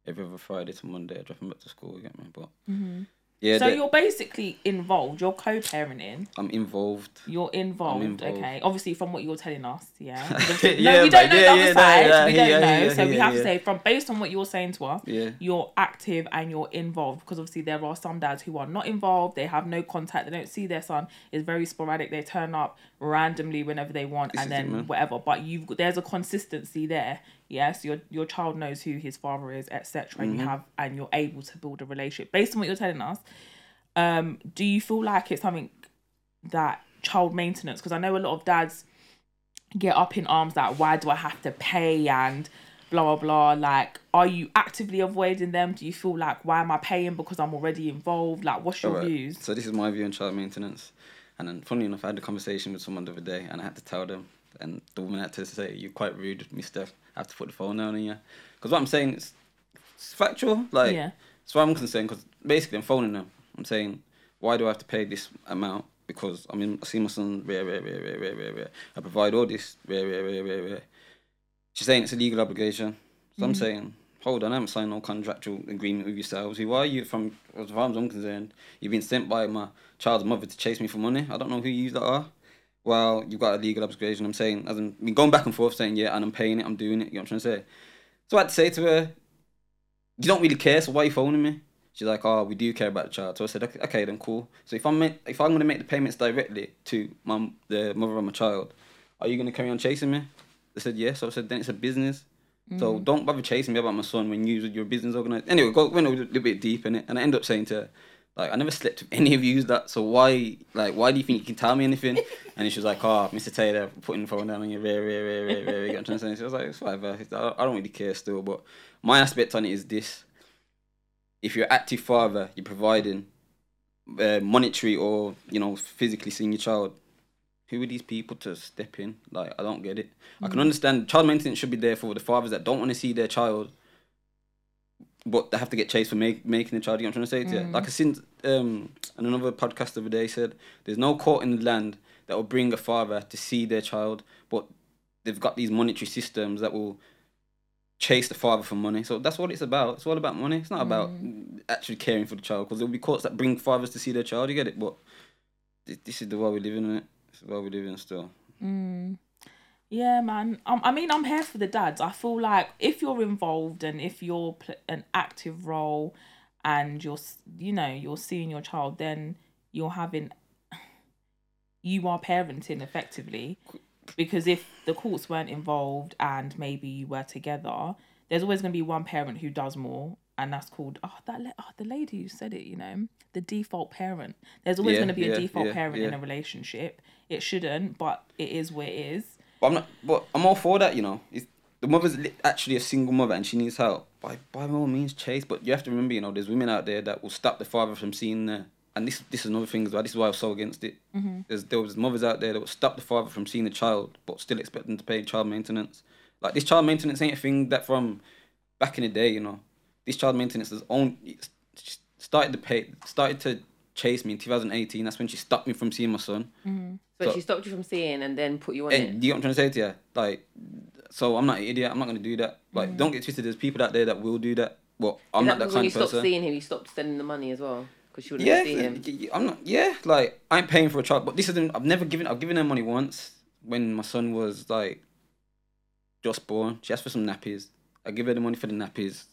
Every other Friday to Monday, I drop him back to school. You get me? But hmm yeah, so they- you're basically involved. You're co-parenting. I'm involved. You're involved, involved. Okay. Obviously, from what you're telling us, yeah. no, Yeah, we don't know yeah, the other yeah, no, side. yeah, we don't yeah, know. yeah, so we yeah, have to yeah. say, from based on what you're saying to us, Yeah. you're active and you're involved. Because obviously, there are some dads who are not involved. They have no contact. They don't see their son. It's very sporadic. They turn up randomly whenever they want, This and is it, then whatever. But you've got, there's a consistency there. Yes, your your child knows who his father is, etc. And you Mm-hmm. have and you're able to build a relationship based on what you're telling us. Um, do you feel like it's something that child maintenance? Because I know a lot of dads get up in arms that why do I have to pay and blah blah blah. Like, are you actively avoiding them? Do you feel like why am I paying because I'm already involved? Like, what's your Alright, views? So this is my view on child maintenance. And then, funny enough, I had a conversation with someone the other day, and I had to tell them, and the woman had to say, "You're quite rude, Mister. I have to put the phone down on you." Because what I'm saying is, it's factual. Like, Yeah. as far I'm concerned, because basically I'm phoning them. I'm saying, why do I have to pay this amount? Because I mean, I see my son rare, rare, rare, rare, rare, rare, rare. I provide all this rare, rare, rare, rare, rare. She's saying it's a legal obligation. So I'm mm-hmm. saying, hold on, I haven't signed no contractual agreement with yourselves. Who are you from, as far as I'm concerned, you've been sent by my child's mother to chase me for money. I don't know who you that are. Well, you've got a legal obligation. I'm saying, as in, been going back and forth saying, yeah, and I'm paying it, I'm doing it. You know what I'm trying to say? So I had to say to her, you don't really care, so why are you phoning me? She's like, oh, we do care about the child. So I said, okay, okay then cool. So if I'm make, if I'm gonna make the payments directly to my the mother of my child, are you gonna carry on chasing me? They said yes. So I said then it's a business. So don't bother chasing me about my son when you you're a business organization. Anyway, go went a little bit deep in it, and I end up saying to her, like, I never slept with any of you that. So why, like, why do you think you can tell me anything? And she was like, oh, Mr. Taylor, putting the phone down on you, rare, rare, rare, rare, rare. You know what I'm trying to say? So I was like, it's whatever. I I don't really care still, but my aspect on it is this: if you're an active father, you're providing uh, monetary or you know physically seeing your child. Who are these people to step in? Like, I don't get it. I can hmm. understand child maintenance should be there for the fathers that don't want to see their child, but they have to get chased for make, making the child. You know what I'm trying to say to you? Like hmm. I've seen um, on another podcast the other day said, there's no court in the land that will bring a father to see their child, but they've got these monetary systems that will chase the father for money. So that's what it's about. It's all about money. It's not about hmm. actually caring for the child because there'll be courts that bring fathers to see their child. You get it? But this, is the world we live in. Is the world we live in still. Mm. Yeah, man. Um, I mean, I'm here for the dads. I feel like if you're involved and if you're pl- an active role, and you're, you know, you're seeing your child, then you're having, you are parenting effectively, because if the courts weren't involved and maybe you were together, there's always going to be one parent who does more, and that's called oh that la- oh, the lady who said it. You know, the default parent. There's always Yeah, going to be a default yeah, parent in a relationship. It shouldn't, but it is where it is. But I'm not. But I'm all for that. You know, it's, the mother's actually a single mother and she needs help. By by all means, chase. But you have to remember, you know, there's women out there that will stop the father from seeing the. And this this is another thing as well. This is why I was so against it. Mm-hmm. There's there was mothers out there that will stop the father from seeing the child, but still expect them to pay child maintenance. Like this child maintenance ain't a thing that from back in the day. You know, this child maintenance is own started to pay started to chase me in 2018. That's when she stopped me from seeing my son. But So- she stopped you from seeing and then put you on Hey, it. do you know what I'm trying to say to you? Like, so I'm not an idiot. I'm not gonna do that. Like, Mm. don't get twisted. There's people out there that will do that. Well, I'm Is not that kind when you of stopped person. seeing him, you stopped sending the money as well because she wouldn't yeah, see him. I'm not. Yeah, like I'm paying for a child, but this isn't. I've never given. I've given her money once when my son was like just born. She asked for some nappies. I give her the money for the nappies.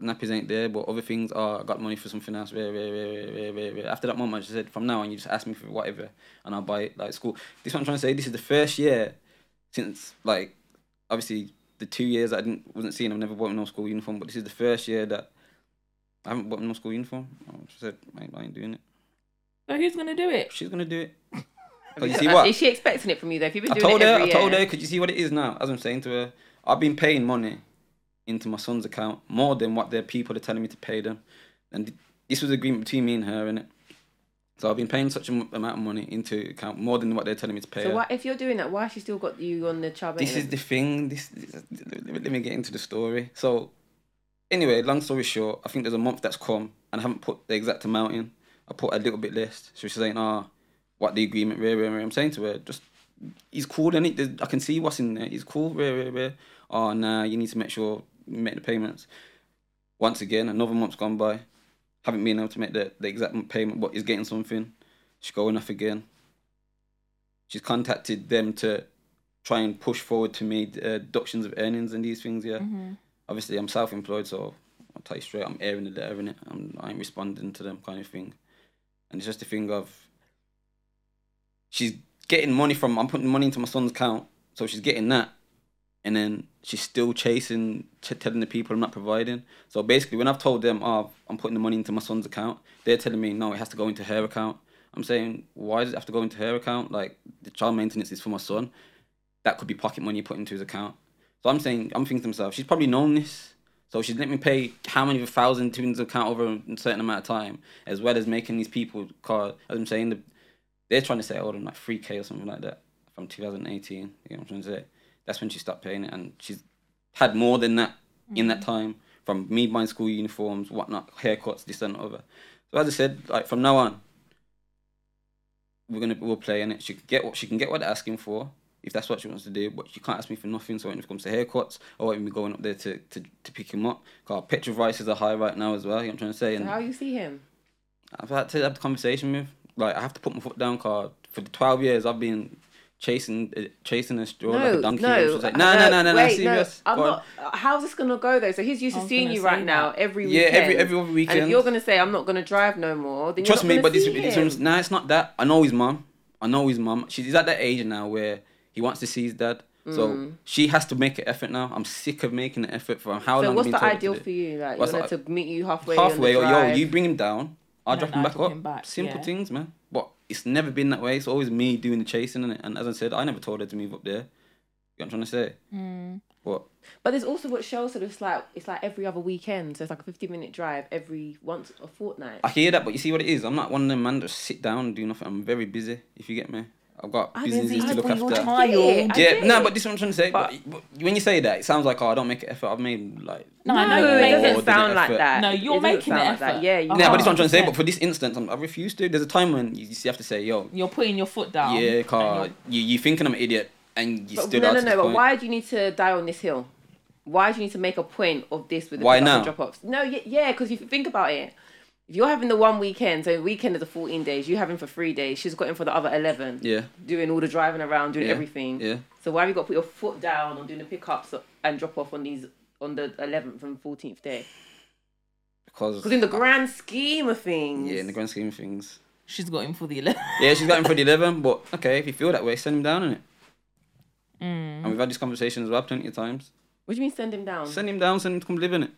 Nappies ain't there, but other things are. I got money for something else. Rare, rare, rare, rare, rare, rare, rare. After that moment, she said, "From now on, you just ask me for whatever, and I'll buy it." Like school. This is what I'm trying to say. This is the first year since like obviously the two years I didn't wasn't seeing. I've never bought no school uniform, but this is the first year that I haven't bought no school uniform. Um, she said, "I ain't, I ain't doing it." So who's gonna do it? She's gonna do it. Cause you see what? Is she expecting it from you though? If you've been I doing told it her, every I told year- her, could you see what it is now? As I'm saying to her, I've been paying money into my son's account more than what their people are telling me to pay them. And this was agreement between me and her, innit? So I've been paying such an amount of money into account more than what they're telling me to pay. So her. why, if you're doing that, why has she still got you on the child this is the thing. This, this let me get into the story. So anyway, long story short, I think there's a month that's come and I haven't put the exact amount in. I put a little bit less. So she's saying, "Ah, what the agreement? Rare, rare, rare." I'm saying to her, just he's cool, and I can see what's in there. He's cool, rare, rare, rare. Oh, nah, you need to make sure make the payments. Once again, another month's gone by. Haven't been able to make the, the exact payment, but he's getting something. She's going off again. She's contacted them to try and push forward to me uh, deductions of earnings and these things. Yeah, Mm-hmm. obviously I'm self-employed, so I'll tell you straight, I'm airing the letter in it. I'm I ain't responding to them kind of thing, and it's just a thing of she's getting money from I'm putting money into my son's account, so she's getting that, and then she's still chasing, ch- telling the people I'm not providing. So basically, when I've told them, oh, I'm putting the money into my son's account, they're telling me no, it has to go into her account. I'm saying, why does it have to go into her account? Like the child maintenance is for my son. That could be pocket money put into his account. So I'm saying, I'm thinking to myself, she's probably known this. So she's let me pay how many thousand his account over a certain amount of time, as well as making these people card. As I'm saying, the, they're trying to say, oh, them like 3K or something like that from 2018. You know what I'm trying to say? That's when she stopped paying it, and she's had more than that in that mm. time from me buying school uniforms, whatnot, haircuts, this and other. So as I said, like from now on, we're gonna we'll play in it. She can get what she can get what they're asking for if that's what she wants to do, but she can't ask me for nothing. So when it comes to haircuts, I won't be going up there to, to, to pick him up. Cause petrol prices are high right now as well. You know what I'm trying to say? So And how you see him? I've had to have the conversation with. Like I have to put my foot down. Cause for the twelve years I've been chasing uh, chasing a straw like a donkey. no, She's like, uh, no, no, no, no, no, wait, serious. I'm not. How's this gonna go though? So he's used to seeing you say right now that. every Yeah, every every other And if you're gonna say I'm not gonna drive no more, then Trust you're me, but this, see this nah, it's not that. I know his mum. I know his mum. She's at that age now where he wants to see his dad. So she has to make an effort now. I'm sick of making an effort for how Mm. So long. what's the ideal for you? Like What's you want the- to meet you halfway. on the halfway or yo, you bring him down. I'll drop him back up. him back, Simple yeah. things, man. But it's never been that way. It's always me doing the chasing and And as I said, I never told her to move up there. You know what I'm trying to say? Mm. But But there's also what Cheryl said. It's like it's like every other weekend. So it's like a 15 minute drive every once a fortnight. I hear that, but you see what it is. I'm not one of them man that sit down and do nothing. I'm very busy. If you get me, I've got I businesses to look after. tired. get it, I Yeah, no, but this is what I'm trying to say. But, but when you say that, it sounds like oh, I don't make an effort. I've made like No, I no, it doesn't sound like that. No, you're doesn't making sound the like that. effort. Yeah, you Uh-huh. Yeah, but this is what I'm trying to say. But for this instance, I'm, I refuse to. There's a time when you just have to say, yo, You're putting your foot down. yeah, car, you're- you you thinking I'm an idiot and you But stood no, out no, to no. But point. why do you need to die on this hill? Why do you need to make a point of this with the Why now? drop-offs? No, yeah, yeah, because if you think about it, if you're having the one weekend, so weekend is the 14 days, you have him for three days. She's got him for the other 11, Yeah, doing all the driving around, doing Yeah, everything. yeah. So why have you got to put your foot down on doing the pickups and drop off on these on the 11th and 14th day? Because Because in the grand scheme of things, yeah, in the grand scheme of things, She's got him for the 11. yeah, she's got him for the eleven. But okay, if you feel that way, send him down in it. Mm. And we've had this conversation as well plenty of times. What do you mean send him down? Send him down, send him to come live in it.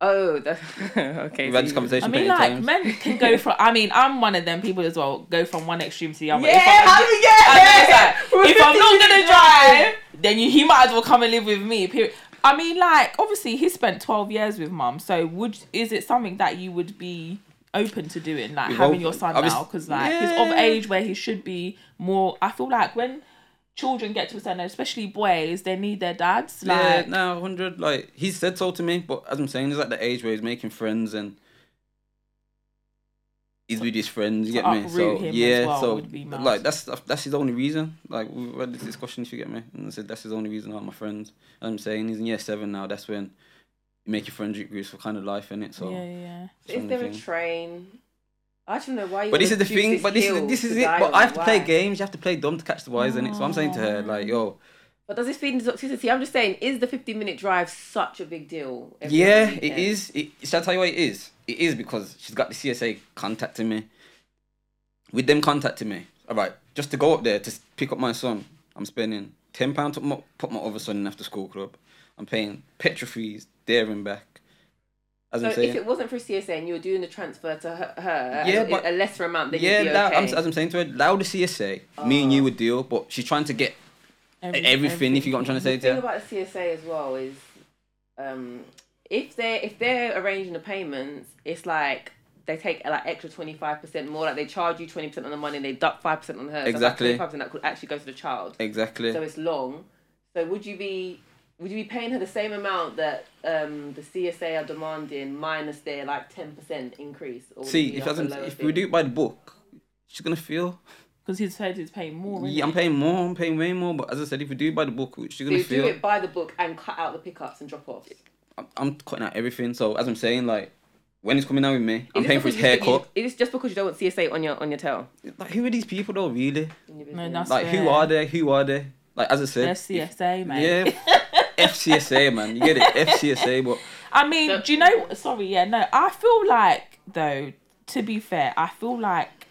Oh, the... okay. We've so had this conversation I mean, like times. men can go from. I mean, I'm one of them people as well. Go from one extreme to the other. Yeah, If I'm- how do you get I know, it's like, if I'm not gonna drive, then you, he might as well come and live with me. Period. I mean, like obviously he spent 12 years with mum. So would is it something that you would be open to doing, like With having both- your son obvious- now? Because like he's of age where he should be more. I feel like when children get to a certain, age, especially boys, they need their dads. yeah, Like no, hundred. Like he said so to me, but as I'm saying, he's at the age where he's making friends and he's with his friends. You get me? So him as yeah, well so would be like that's that's his only reason. Like we had this discussion, if you get me, and I said that's his only reason. Are my friends. As I'm saying he's in year seven now. That's when you make your friend groups for kind of life in it. So. yeah, yeah. it's Is one of there a train? I don't know why you. But this is the thing. But this is this is it. But. I have to play Why? games. You have to play dumb to catch the wise in it. So I'm saying to her like, yo, But does this feed into toxicity? I'm just saying, is the 15 minute drive such a big deal? Yeah, weekend? it is. It, shall I tell you what it is? It is because she's got the CSA contacting me. With them contacting me, all right, just to go up there to pick up my son, I'm spending ten pounds to put my, put my other son in after school club. I'm paying petrol fees there and back. As So I'm if it wasn't for CSA and you were doing the transfer to her, her Yeah, a- but- a lesser amount, then yeah, you'd be that, okay. I'm, as I'm saying to her, allow the CSA, me and you would deal, but she's trying to get Every- everything. If you got what I'm trying to say the to thing her. about the CSA as well is, um, if they if they're arranging the payments, it's like they take like extra twenty five percent more. Like they charge you twenty percent on the money, and they duck five percent on her. Exactly. Twenty five percent that could actually go to the child. Exactly. So it's long. So would you be would you be paying her the same amount that um, the CSA are demanding minus their like ten percent increase? Or See, if, like as a I'm, lower if thing? we do it by the book, she's gonna feel. Because his head he's paying more. Yeah, I'm paying more. I'm paying way more. But as I said, if we do it by the book, she's so gonna you feel. do it by the book and cut out the pickups and drop offs. I'm- I'm cutting out everything. So as I'm saying, like when he's coming down with me, I'm paying for his haircut. you- Is it just because you don't want CSA on your on your tail? Like who are these people though? Really? No, that's Like who are they? Who are they? Like as I They're said, if- CSA, mate. yeah, FCSA man, you get it, FCSA. But I mean, So- do you know? Sorry, yeah, no. I feel like though, to be fair, I feel like,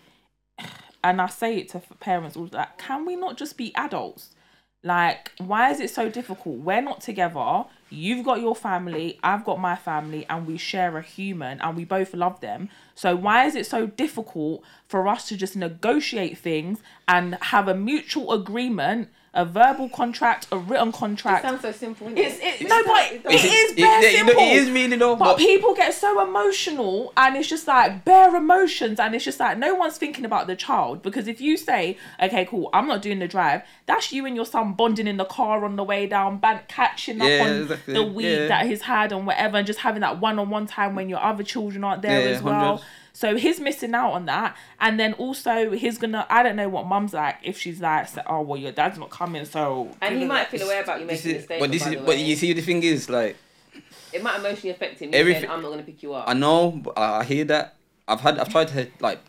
and I say it to parents all that. Can we not just be adults? Like, why is it so difficult? We're not together. You've got your family, I've got my family, and we share a human and we both love them. So, why is it so difficult for us to just negotiate things and have a mutual agreement, a verbal contract, a written contract. It sounds so simple. Isn't It's, it? it, no, but it it does. it, bare it, simple. it is really though. But But people get so emotional and it's just like bare emotions and it's just like no one's thinking about the child because if you say, okay, cool, I'm not doing the drive, that's you and your son bonding in the car on the way down, ban- catching up Yeah, on exactly, the weed yeah. that he's had and whatever and just having that one-on-one time when your other children aren't there Yeah, as well. 100. So he's missing out on that, and then also he's gonna. I don't know what mum's like if she's like, oh well, your dad's not coming, so And he might feel aware about you this making is, mistakes. but this is, the but you see, the thing is, like it might emotionally affect him. Everything- saying, I'm not going to pick you up. I know, but I I hear that. I've had, I've tried to like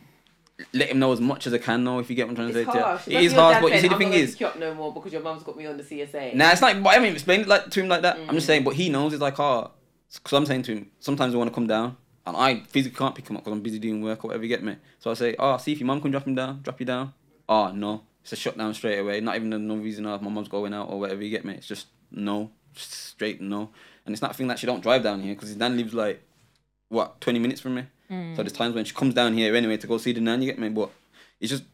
let him know as much as I can know. If you get what I'm trying to it's say, to you. harsh. it is harsh. But you see, the thing is, pick you up no more because your mum's got me on the CSA. Nah, it's like, but I mean, explain it like to him like that. I'm Mm. just saying, but he knows it's like, oh, because I'm saying to him, sometimes I want to come down, and I physically can't pick him up because I'm busy doing work or whatever. You get me? So I say, oh, see if your mum can drop him down, drop you down. Oh no, it's a shutdown straight away. Not even no reason oh, my mum's going out or whatever. You get me? It's just no, just straight no. And it's not a thing that she don't drive down here because his nan lives like what 20 minutes from me. Mm. So there's times when she comes down here anyway to go see the nan. You get me? But it's just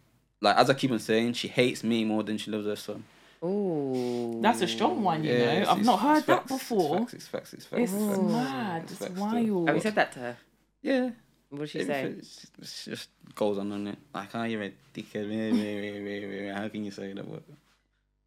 like as I keep on saying, she hates me more than she loves her son. Ooh. that's a strong one. You know, it's- I've it's- not heard it's that facts, it's before. facts, It's facts. It's facts. It's It's facts. mad. It's It's facts still. wild. Have you said that to her? Yeah. What did she It, say? it's- it's just goes on and it. Like, how you a dickhead? How can you say that? But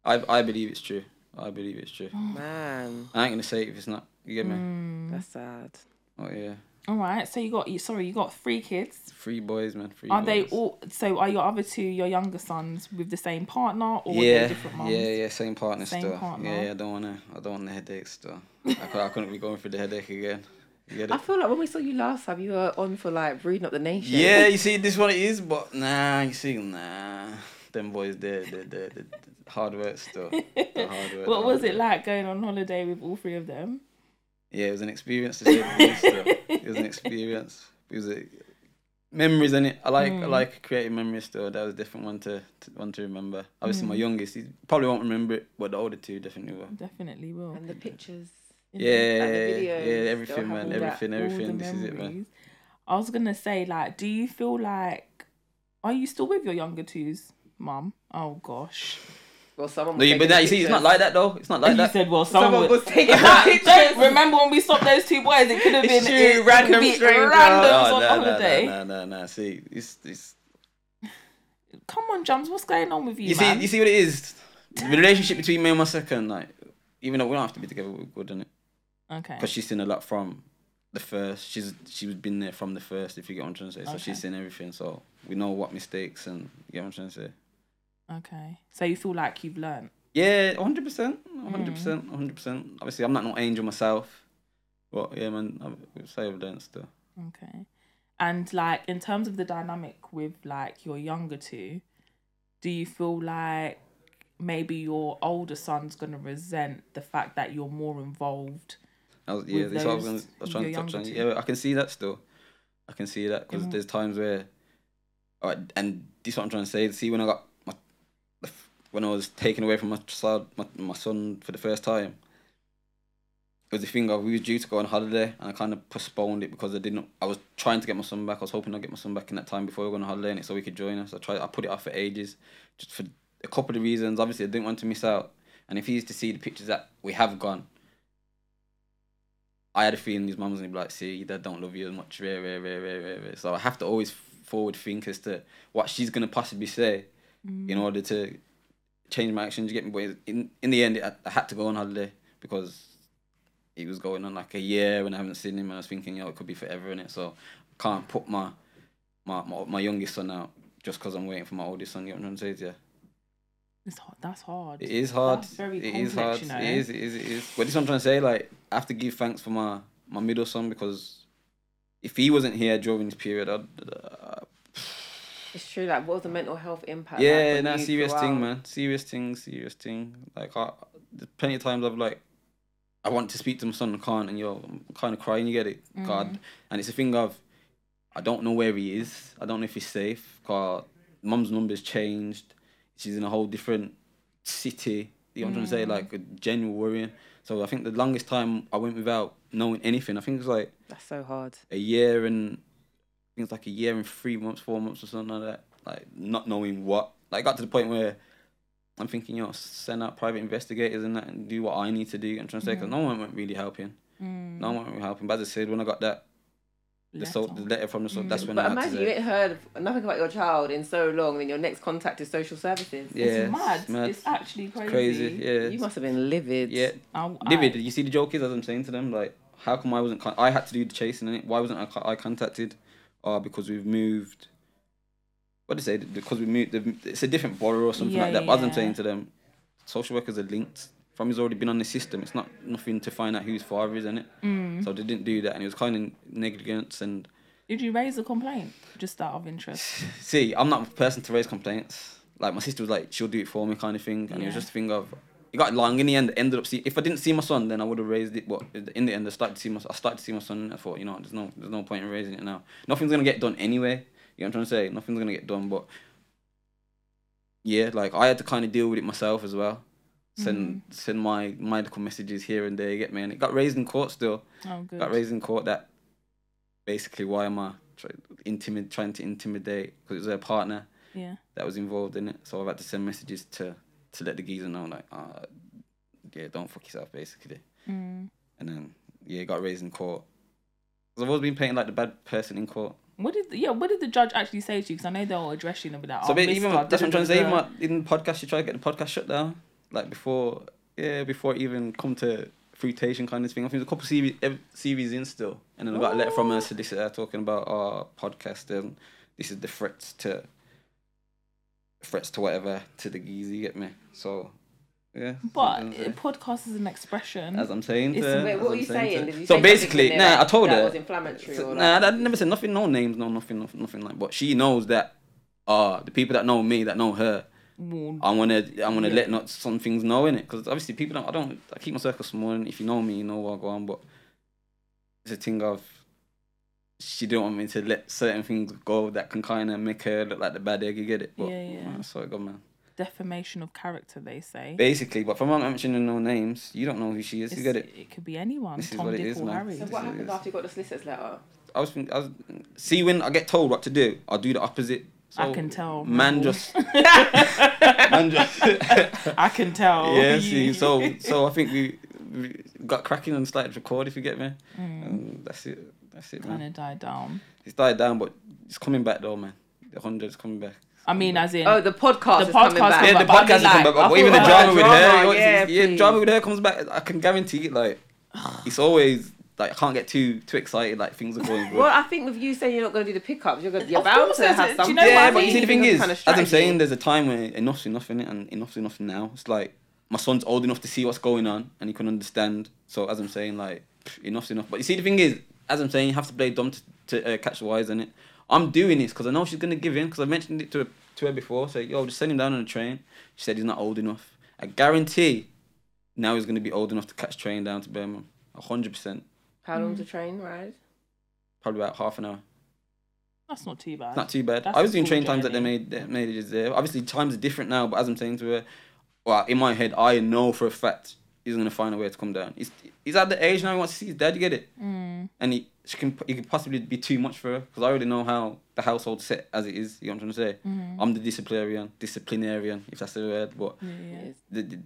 I, I believe it's true. I believe it's true. Man, I ain't gonna say it if it's not. You get me? Mm. that's sad. Oh yeah. All right. So you got you. Sorry, you got three kids. Three boys, man. Three Are they all? So are your other two your younger sons with the same partner or are Yeah, they different mums? yeah, yeah, same partner Same still. partner. Yeah, yeah, I don't wanna, I don't want the headache still. I, could, I couldn't be going through the headache again. You I feel like when we saw you last time, you were on for like breeding up the nation. Yeah, you see, this one it is, but nah, you see, nah, them boys, they they they they hard work still. Hard work, What the was hard it like going on holiday with all three of them? Yeah, it was an experience to say the least. It was an experience. It was a, memories in it. I like I Mm. like creating memories still. That was a different one to, to one to remember. Obviously, Mm. my youngest, he probably won't remember it, but the older two definitely will. Definitely will. And the pictures. Yeah, videos, yeah, they'll everything, man, all that- everything, all everything. This is it, man. I was gonna say, like, do you feel like are you still with your younger twos, mum? Oh gosh. Well, someone No, was you, but taking that, you see, it's not like that though. It's not like you that. said, well, someone, Someone was. was taking Don't pictures. remember when we stopped those two boys? It could have been It's true, it, it random could be stranger. randoms No, oh, on no, no, holiday. no, no, no, no. See, it's, it's, Come on, Jums, what's going on with you, you see, you see what it is. The relationship between me and my second, like, even though we don't have to be together, we're good in it. okay. Because she's seen a lot from the first. She's she's been there from the first. If you get what I'm trying to say, so Okay. she's seen everything. So we know what mistakes and you get what I'm trying to say. Okay. So you feel like you've learned. Yeah, hundred percent, hundred Mm. percent, hundred percent. Obviously, I'm not no angel myself, but yeah, man, I would say I've learned still. Okay. And like in terms of the dynamic with like your younger two, do you feel like maybe your older son's gonna resent the fact that you're more involved? I was, yeah, With that's what I was, gonna, I was trying to touch on. younger Yeah, I can see that still. I can see that because Mhm. there's times where, alright, and this is what I'm trying to say. See, when I got my, the f- when I was taken away from my child, my, my son for the first time, it was the thing of we were due to go on holiday and I kind of postponed it because I didn't. I was trying to get my son back. I was hoping I'd get my son back in that time before we went on holiday and so he could join us. I tried. I put it off for ages, just for a couple of reasons. Obviously, I didn't want to miss out. And if he used to see the pictures that we have gone, I had a feeling his mum was gonna be like, "See, dad don't love you as much." Rare, rare, rare, rare, rare, rare. So I have to always forward think as to what she's gonna possibly say mm. in order to change my actions. You get me? But in in the end, I, I had to go on holiday because he was going on like a year and I haven't seen him, and I was thinking, yo, it could be forever in it. So I can't put my my my, my youngest son out just because I'm waiting for my oldest son. You know what I'm saying? Yeah. It's hard. That's hard. It is hard. That's very it is hard. you know. It is. It is. It is. But this is what I'm trying to say. Like, I have to give thanks for my my middle son because if he wasn't here during this period, I'd. Uh, It's true. Like, what was the mental health impact? yeah, like, nah, serious thing, man. Serious thing. Serious thing. Like, I, there's plenty of times I've like, I want to speak to my son, I can't, and yo, I'm kind of crying. You get it, mm. God. And it's a thing of, I don't know where he is. I don't know if he's safe. Cause mum's number's changed. She's in a whole different city. You know what I'm trying to say? Mm. Like a genuine worrying. So I think the longest time I went without knowing anything, I think it was like That's so hard. a year and It's like a year and three months, four months or something like that. Like not knowing what. Like got to the point where I'm thinking, you know, send out private investigators and that and do what I need to do. I'm trying to say because no one went really helping. Mm. No one went really helping. But as I said, when I got that the, so, the letter from the so that's when But I imagine you ain't heard nothing about your child in so long, then your next contact is social services. yeah, It's mad. mad. It's actually crazy. crazy. Yeah, You must have been livid. yeah. Livid. I- You see the joke is as I'm saying to them, like, how come I wasn't? Con- I had to do the chasing in it. Why wasn't I, I contacted? Uh, because we've moved. What do they say? Because we moved. It's a different borough or something Yeah, like that. But as I'm saying to them, social workers are linked. From he's already been on the system. It's not nothing to find out whose father is in it. Mm. So they didn't do that, and it was kind of negligence. And Did you raise a complaint just out of interest? see, I'm not a person to raise complaints. Like my sister was like, she'll do it for me, kind of thing. And it was just a thing of, it got long in the end. Ended up see if I didn't see my son, then I would have raised it. But in the end, I started to see my, I started to see my son. And I thought, you know, there's no, there's no point in raising it now. Nothing's gonna get done anyway. You know what I'm trying to say? Nothing's gonna get done. But yeah, like I had to kind of deal with it myself as well. Send mm-hmm. send my medical messages here and there. You get me? And it got raised in court still Oh, good. got raised in court that basically why am I try, intimid, trying to intimidate because it was their partner Yeah. that was involved in it. So I've had to send messages to to let the geezer know like, uh, yeah, don't fuck yourself basically. Mm. And then yeah, got raised in court. Because I've always been painted like the bad person in court. What did yeah? What did the judge actually say to you? Because I know they'll address you and be like, so oh, even mister, that's what I'm trying to say. Even in the podcast, you try to get the podcast shut down like before. Yeah, before it even come to fruitation kind of thing. I think there's a couple series, series in still, and then I got a letter from a solicitor talking about our podcast and this is the threats to threats to whatever to the geezer. You get me? So yeah. But that's what I'm saying. podcast is an expression. as I'm saying, to, Wait, what were you to- saying? Did you so say basically, something in there nah, I told that her. was inflammatory So- or nah, like, I never said nothing. No names, no nothing, nothing, nothing like. But she knows that. Uh, the people that know me, that know her, Well, I wanna, I wanna Yeah. let not some things know in it, because obviously people don't. I don't. I keep my circle small, and if you know me, you know what I go on. But it's a thing of she didn't want me to let certain things go that can kind of make her look like the bad egg. You get it? But, Yeah, yeah. I saw it go, man. Defamation of character, they say. Basically, but from not mentioning no names, you don't know who she is. You It's- get it? It could be anyone. This is what it Dick, is, or man. Harry. So This what is- happened after you got the solicitor's letter? I was thinking, I was see when I get told what to do, I'll do the opposite. I can tell. Man, just man, just I can tell. yeah. You- See, so so I think we, we got cracking and started to record. If you get me, Mm. and that's it. That's it, man. kind of died down. It's died down, but it's coming back though, man. The hundred's coming back. I mean, as in, Oh, the podcast The is coming podcast back. Yeah, the but I mean, podcast is like, coming back, I but even the thought drama with about her, yeah, yeah, yeah, please. drama with her comes back. I can guarantee it. Like, it's always like I can't get too too excited. Like things are going good. Well, I think with you saying you're not going to do the pickups, you're, gonna, you're Of bound course to there's have a- do you something. know what yeah, I but you see, the thing is, kind of as I'm saying, there's a time when enough's enough in it, and enough's enough now. It's like my son's old enough to see what's going on, and he can understand. So as I'm saying, like pff, enough's enough. But you see, the thing is, as I'm saying, you have to play dumb to, to uh, catch the wise in it. I'm doing this because I know she's gonna give in because I mentioned it to her, to her before. Say, yo, just send him down on the train. She said he's not old enough. I guarantee now he's gonna be old enough to catch train down to Birmingham. A hundred percent, How long's the train ride? probably about half an hour. that's not too bad. It's not too bad. That's I a was doing school train times that they made that made it just there. Obviously, times are different now, but as I'm saying to her, well, in my head, I know for a fact he's gonna find a way to come down. He's he's at the age now he wants to see his dad. You get it? Mm. And he she can he could possibly be too much for her because I already know how the household set as it is. You know what I'm trying to say? Mm-hmm. I'm the disciplinarian, disciplinarian, if that's the word. But Yeah. Yes. the, the,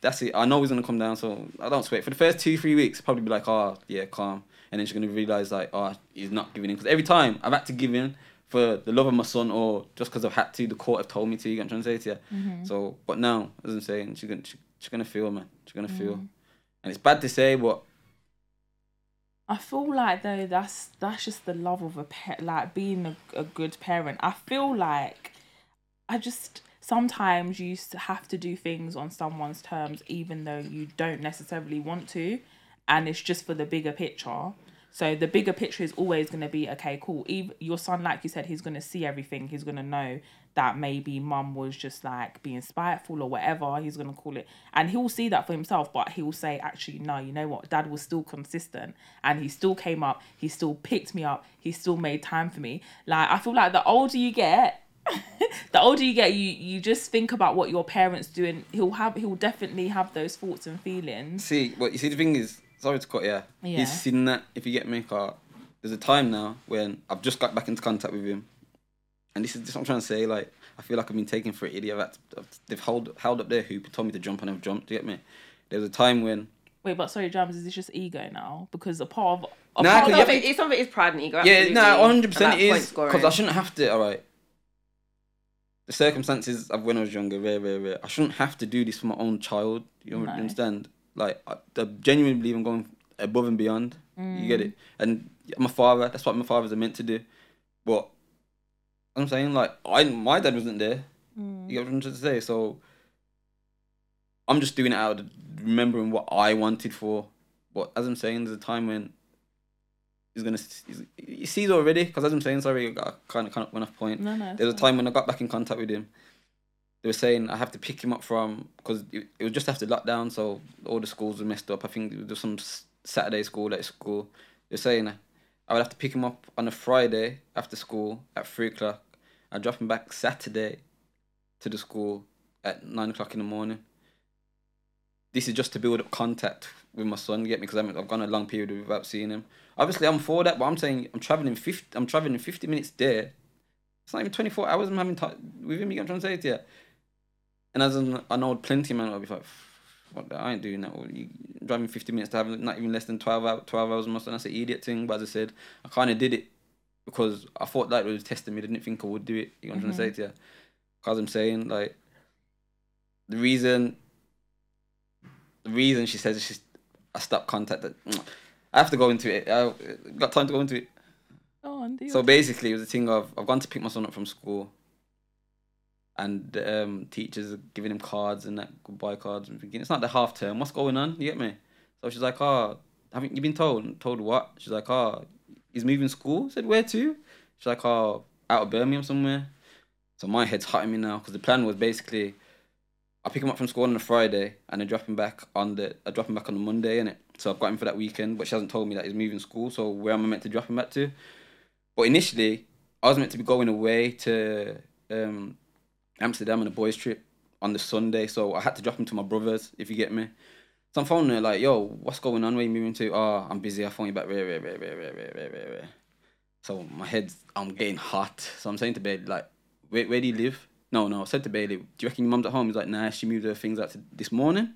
that's it. I know he's gonna come down, so I don't sweat. For the first two, three weeks, probably be like, oh yeah, calm, and then she's gonna realize like, oh, he's not giving in because every time I've had to give in for the love of my son or just because I've had to, the court have told me to. You get what I'm trying to say to you. Mm-hmm. So, but now, as I'm saying, she's gonna she, she's gonna feel, man. She's gonna feel, mm. and it's bad to say, but I feel like though that's that's just the love of a pet, like being a, a good parent. I feel like I just sometimes you have to do things on someone's terms, even though you don't necessarily want to, and it's just for the bigger picture. So the bigger picture is always going to be okay, cool. Even your son, like you said, he's going to see everything. He's going to know that maybe mum was just like being spiteful or whatever he's going to call it, and he'll see that for himself. But he'll say, actually, no, you know what? Dad was still consistent, and he still came up. He still picked me up. He still made time for me. Like I feel like the older you get, the older you get, you you just think about what your parents do, and he'll have he'll definitely have those thoughts and feelings. see, but you see, the thing is, sorry to cut, yeah, Yeah. he's seen that. If you get me, car, there's a time now when I've just got back into contact with him, and this is this what I'm trying to say. Like, I feel like I've been taken for an idiot. I've had to- they've held held up their hoop and told me to jump, and I've jumped. Do you get me? There was a time when Wait, but sorry, James, is this just ego now? Because a part of a Nah, part 'cause of Some of it, some of it is pride and ego. Yeah, absolutely, no, one hundred and percent that it point is because I shouldn't have to. All right, the circumstances of when I was younger, very, very, very. I shouldn't have to do this for my own child. You No. understand? Like, I, I genuinely believe I'm going above and beyond. You get mm. it? And I'm a father. That's what my fathers are meant to do. But I'm saying, like, I my dad wasn't there. You get hmm. what I'm trying to say? So I'm just doing it out of remembering what I wanted for. But as I'm saying, there's a time when he's gonna. He's, he sees already because as I'm saying, sorry, I kind of kind of went off point. no, no. it's There was a time when I got back in contact with him. They were saying I have to pick him up from because it, it was just after lockdown, so all the schools were messed up. I think there was some Saturday school at school. They're saying I would have to pick him up on a Friday after school at three o'clock. I drop him back Saturday to the school at nine o'clock in the morning. This is just to build up contact with my son. Get me? Because I've gone a long period without seeing him. Obviously, I'm for that, but I'm saying I'm traveling fifty. I'm traveling fifty minutes there. It's not even twenty four hours. I'm having time with him. You get what I'm trying to say you? And as an, an old plenty man, I'll be like, what? the- I ain't doing that. You driving fifty minutes to have not even less than twelve hours. Twelve hours my son. That's an idiot thing. But as I said, I kind of did it because I thought that was testing me. I didn't think I would do it. You know what I'm trying to say to you? Because I'm saying like the reason, the reason she says she's I stopped contact. That I have to go into it. I got time to go into it. Oh, and do So basically, it was a thing of I've gone to pick my son up from school, and um, teachers are giving him cards and that goodbye cards. And thinking it's not the half term. What's going on? You get me? So she's like, "Oh, haven't you been told? Told what?" She's like, "Oh, he's moving school." I said, "Where to?" She's like, "Oh, out of Birmingham somewhere." So my head's hot in me now because the plan was basically I pick him up from school on a Friday and I drop him back on the I drop him back on the Monday, innit? So I've got him for that weekend, but she hasn't told me that he's moving school. So where am I meant to drop him back to? But initially, I was meant to be going away to um, Amsterdam on a boys' trip on the Sunday, so I had to drop him to my brothers, if you get me. So I'm phoning her like, yo, what's going on? Where you moving to? Oh, I'm busy. I phone you back. Rare, rare, rare, rare, rare, rare, rare. So my head's, I'm getting hot. So I'm saying to Bailey, like, where, where do you live? No, no. I said to Bailey, do you reckon your mum's at home? He's like, nah, she moved her things out to this morning.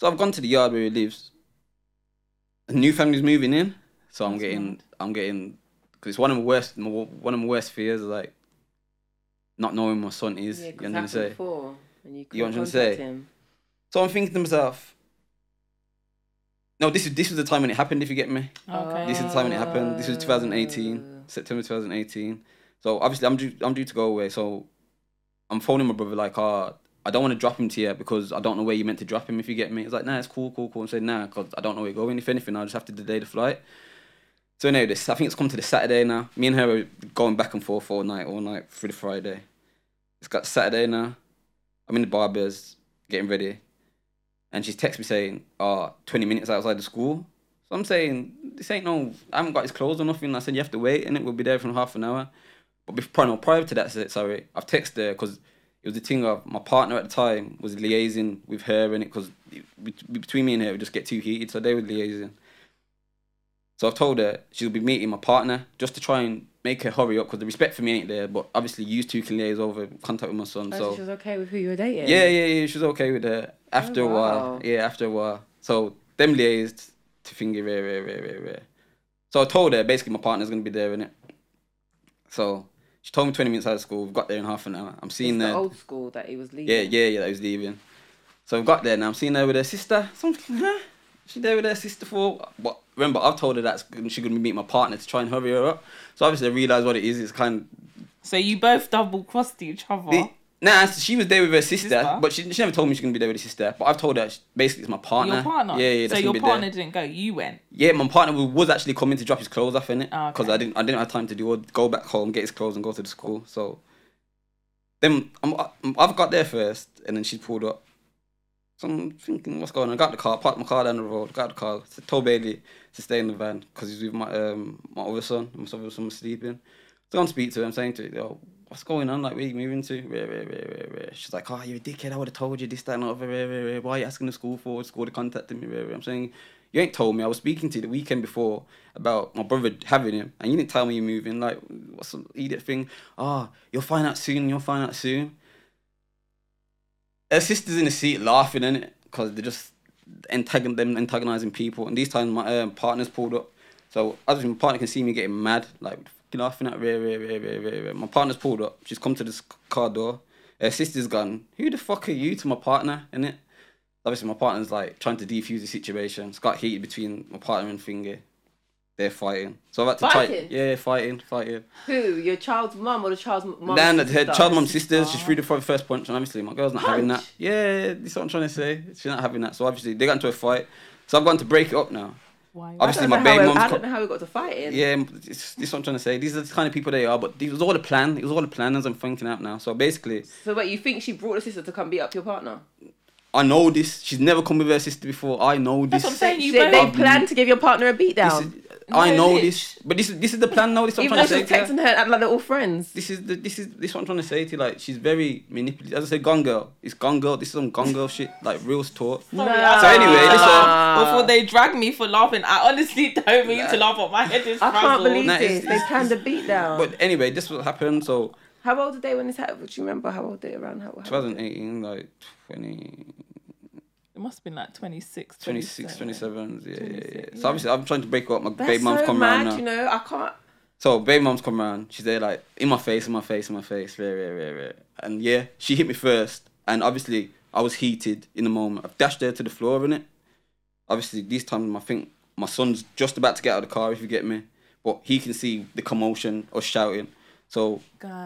So I've gone to the yard where he lives. A new family's moving in. So I'm That's getting, mad. I'm getting, because it's one of my worst, my, one of my worst fears, like, not knowing my son is. Yeah, you understand what I'm saying? You, you understand what I'm saying? So I'm thinking to myself, no, this is this was the time when it happened. If you get me, Okay. this is the time when it happened. This was 2018, September 2018. So obviously I'm due I'm due to go away. So I'm phoning my brother like, ah, I don't want to drop him to you because I don't know where you meant to drop him. If you get me, it's like, nah, it's cool, cool, cool. I'm saying nah, cause I don't know where you're going. If anything, I'll just have to delay the flight. So anyway, this I think it's come to the Saturday now. Me and her are going back and forth all night, all night through the Friday. It's got Saturday now. I'm in the barbers getting ready, and she's texted me saying, "Oh, 20 minutes outside the school." So I'm saying, "This ain't no. I haven't got his clothes or nothing." I said, "You have to wait, and it will be there for half an hour." But before, no, prior to that, sorry, I've texted her because it was the thing of my partner at the time was liaising with her and it because between me and her, it would just get too heated. So they were liaising. So I've told her she'll be meeting my partner just to try and make her hurry up because the respect for me ain't there. But obviously, you two can liaise over contact with my son. Oh, so she was okay with who you were dating. yeah, yeah, yeah. She was okay with that. After a oh, while, yeah, after a while. So them liaised to finger rare, rare, rare, rare, rare. So I told her basically my partner's gonna be there in it. So she told me twenty minutes out of school. We've got there in half an hour. I'm It's seeing the her. old school that he was leaving. Yeah, yeah, yeah. That was leaving. So we've got there now. I'm seeing her with her sister. So huh? She there with her sister for But Remember, I've told her that she's gonna meet my partner to try and hurry her up. So obviously, I realised what it is. It's kind Of, So you both double crossed each other. the, nah, she was there with her sister, Sister? but she, she never told me she's gonna be there with her sister. But I've told her she- basically it's my partner. Your partner. Yeah, yeah. So your partner didn't go. You went. Yeah, my partner was- actually coming to drop his clothes off in it Oh, because okay. I didn't I didn't have time to do it. Go back home, get his clothes, and go to the school. So then I'm, I'm, I've got there first, and then she pulled up. So I'm thinking, what's going on? I got the car, parked my car down the road, got the car, so told Bailey to stay in the van because he's with my um my other son. My other son was sleeping. So I'm speak to him, I'm saying to him, yo, what's going on? Like, where you moving to? Rare, rare, rare, rare, rare. She's like, oh, you're a dickhead. I would have told you this, that, and other. Rare, rare, rare. Why are you asking the school for? School to contact me. Rare, rare. I'm saying, you ain't told me. I was speaking to you the weekend before about my brother having him, and you didn't tell me you're moving. Like, what's some idiot thing? Ah, you'll find out soon. You'll find out soon. Her sister's in the seat laughing in it because they're just antagon them antagonizing people. And these times my um, partner's pulled up, so obviously my partner can see me getting mad, like laughing at rare, rare, rare, rare, rare, rare. My partner's pulled up. She's come to this car door. Her sister's gone. Who the fuck are you to my partner? In it. Obviously, my partner's like trying to defuse the situation. It's got heated between my partner and Finger. They're fighting. So I've had to Fighting? try. Yeah, fighting, fighting. Who? Your child's mum or the child's mum? Then her sister? child mum sisters, she's threw the fir- first punch, and obviously my girl's not having that. Punch? Yeah, that's what I'm trying to say. She's not having that. So obviously they got into a fight. So I've gone to break it up now. Why? I Obviously don't my know baby how mum's. I don't know how we got to fighting. yeah, this, this is what I'm trying to say. These are the kind of people they are, but it was all a plan. It was all a plan as I'm thinking out now. So basically, So wait, you think she brought the sister to come beat up your partner? I know this. She's never come with her sister before. I know this. That's what I'm saying. You they, they both. planned to give your partner a beat This down. is, I know bitch. this, but this is this is the plan now. This is what I'm trying to she's say. to you. texting her and like they're all friends. This is the this is this is what I'm trying to say to you. Like she's very manipulative. As I said, Gone Girl. It's Gone Girl. This is some Gone Girl shit. Like real talk. No. So anyway, mean listen. laugh Before they drag me for laughing, I honestly don't mean to laugh, but my head is I can't believe Nah, this. it's- They it's- planned a beat down. But anyway, this what happened. So how old are they when this happened? Do you remember how old they around? How, how 2018, like 20, It must have been like 26, 26, 27. Yeah, yeah, yeah. So obviously, I'm trying to break up. My That's baby mom's so come mad, around you know. I can't. So baby mom's come around. She's there like in my face, in my face, in my face. Rare, rare, rare, rare. And yeah, she hit me first. And obviously, I was heated in the moment. I've dashed her to the floor in it. Obviously, this time I think my son's just about to get out of the car. If you get me, but he can see the commotion or shouting. So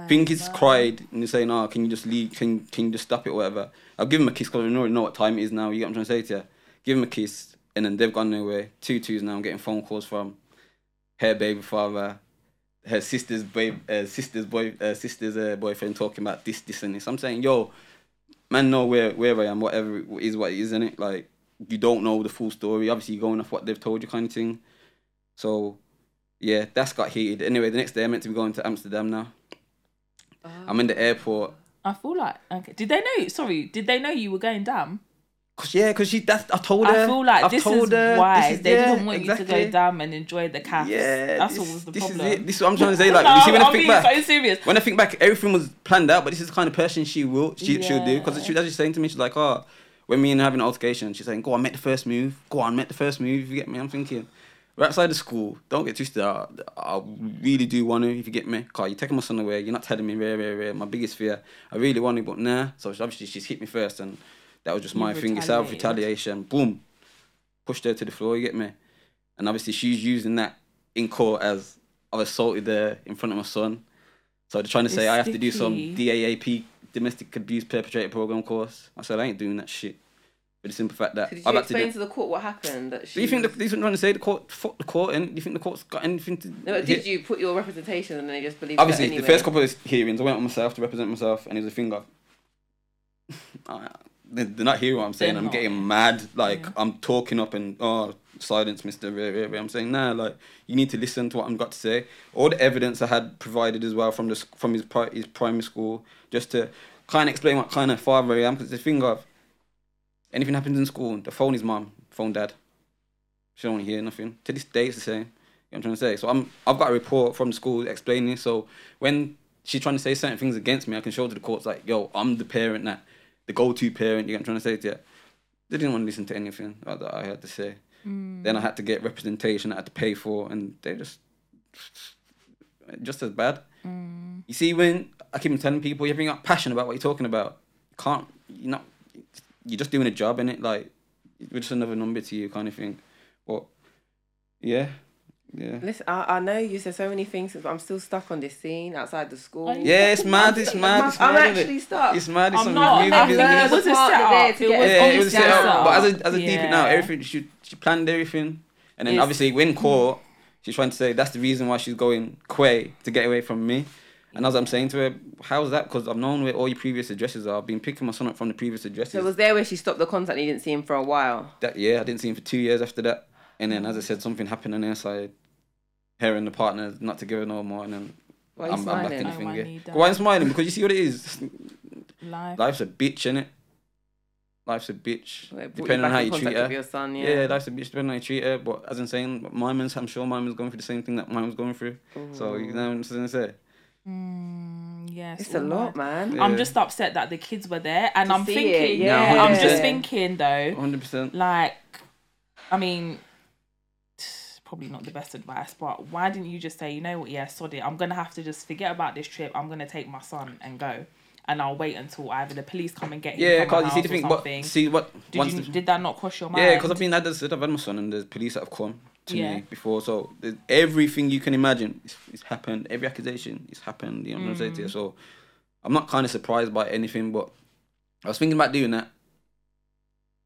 think he's man. cried and he's saying, "Oh, can you just leave? Can can you just stop it, or whatever?" I'll give him a kiss because I already know what time it is now. You get what I'm trying to say to you? Give him a kiss, and then they've gone nowhere. Two twos now. I'm getting phone calls from her baby father, her sister's baby, uh, sister's boy, uh, sister's uh, boyfriend talking about this, this, and this. I'm saying, yo, man, know where where I am. Whatever it is, what it is, isn't it? Like you don't know the full story. Obviously, you're going off what they've told you, kind of thing. So yeah, that's got heated. Anyway, the next day I'm meant to be going to Amsterdam now. I'm in the oh. airport. I feel like okay. Did they know? Sorry, did they know you were going down? Cause yeah, cause she that's I told her. I feel like I've this told is her, why this is- they yeah, didn't want you to go down and enjoy the cast. Yeah, that's this, what was the this problem. is it. This is what I'm trying to say. Like No, you see, when I I'm think back, so serious. when I think back, everything was planned out. But this is the kind of person she will, she she'll do. Because Yeah. she was actually saying to me, she's like, oh, when me and her having an altercation, she's saying, go on, make the first move. Go on, make the first move. You get me? I'm thinking. We're outside the school. Don't get twisted. I, I really do want to, if you get me. Car, you're taking my son away. You're not telling me, rare, rare, rare. My biggest fear. I really want it, but nah. So obviously she's hit me first, and that was just my thing. Self retaliation. Boom. Pushed her to the floor. You get me? And obviously she's using that in court as I've assaulted her in front of my son. So they're trying to say It's I have to do some. DAAP domestic abuse perpetrator program course. I said I ain't doing that shit. For the simple fact that So did I've you to explain do. to the court what happened? That she Do you think the, these are trying to say the court fuck the court and do you think the court's got anything to No, but Yeah. did you put your representation and then they just believed Obviously, it anyway? the first couple of hearings, I went on myself to represent myself, and it was a thing of, uh, they're they're not hearing what I'm saying. They're I'm not. getting mad, like Yeah. I'm talking up and oh, silence, Mister. I'm saying nah, like you need to listen to what I'm got to say. All the evidence I had provided as well from the from his pri- his primary school, just to kind of explain what kind of father I am. Because the thing of, anything happens in school, the phone is mom, phone dad. She don't hear nothing. To this day, it's the same. You know what I'm trying to say? So I'm, I've got a report from the school explaining. So when she's trying to say certain things against me, I can show to the courts like, yo, I'm the parent that, the go-to parent. You know what I'm trying to say to you? They didn't want to listen to anything that I had to say. Mm. Then I had to get representation. I had to pay for, and they just, just as bad. Mm. You see, when I keep telling people, you're not passionate about what you're talking about. You can't. You're not. You're just doing a job in it. Like we're just another number to you, kind of thing. But yeah, yeah. Listen, I, I know you said so many things, but I'm still stuck on this scene outside the school. Yeah, it's mad. It's I'm- mad. It's I'm mad. innit? actually stuck. It's mad. It's I'm not. movie I think think it was a setup. there It was yeah, it was a setup. But as a as a deep now, everything she she planned everything, and then It's- obviously when court, she's trying to say that's the reason why she's going Quay to get away from me. And as I'm saying to her, how's that? Because I've known where all your previous addresses are. I've been picking my son up from the previous addresses. So it was there where she stopped the contact and you didn't see him for a while. that yeah, I didn't see him for two years after that. And then, as I said, something happened on their side. Her and the partner not together no more, and then Why I'm, I'm back in smiling? the Oh, thing. I Yeah. need that. Why I'm smiling? Because you see what it is. Life. Life's a bitch, innit? Life's a bitch. Well, Depending on how you treat her. your son, yeah. Yeah. life's a bitch depending on how you treat her. But as I'm saying, mine was, I'm sure mine was going through the same thing that mine was going through. So you know what I'm trying to say? Mm, yes. It's a lot, mad. man. Yeah. I'm just upset that the kids were there, and To I'm see thinking, yeah, yeah. I'm just Yeah. thinking though, 100. percent like, I mean, probably not the best advice, but why didn't you just say, you know what, yeah, sod it, I'm gonna have to just forget about this trip. I'm gonna take my son and go, and I'll wait until either the police come and get him. Yeah, from my because you see the house thing. But see what did once you the- did that not cross your mind? Yeah, because I've been had this, I've had my son and there's police that have come to Yeah. me before. So everything you can imagine is happened. Every accusation is happened. You know what I'm saying Mm. So I'm not kind of surprised by anything, but I was thinking about doing that,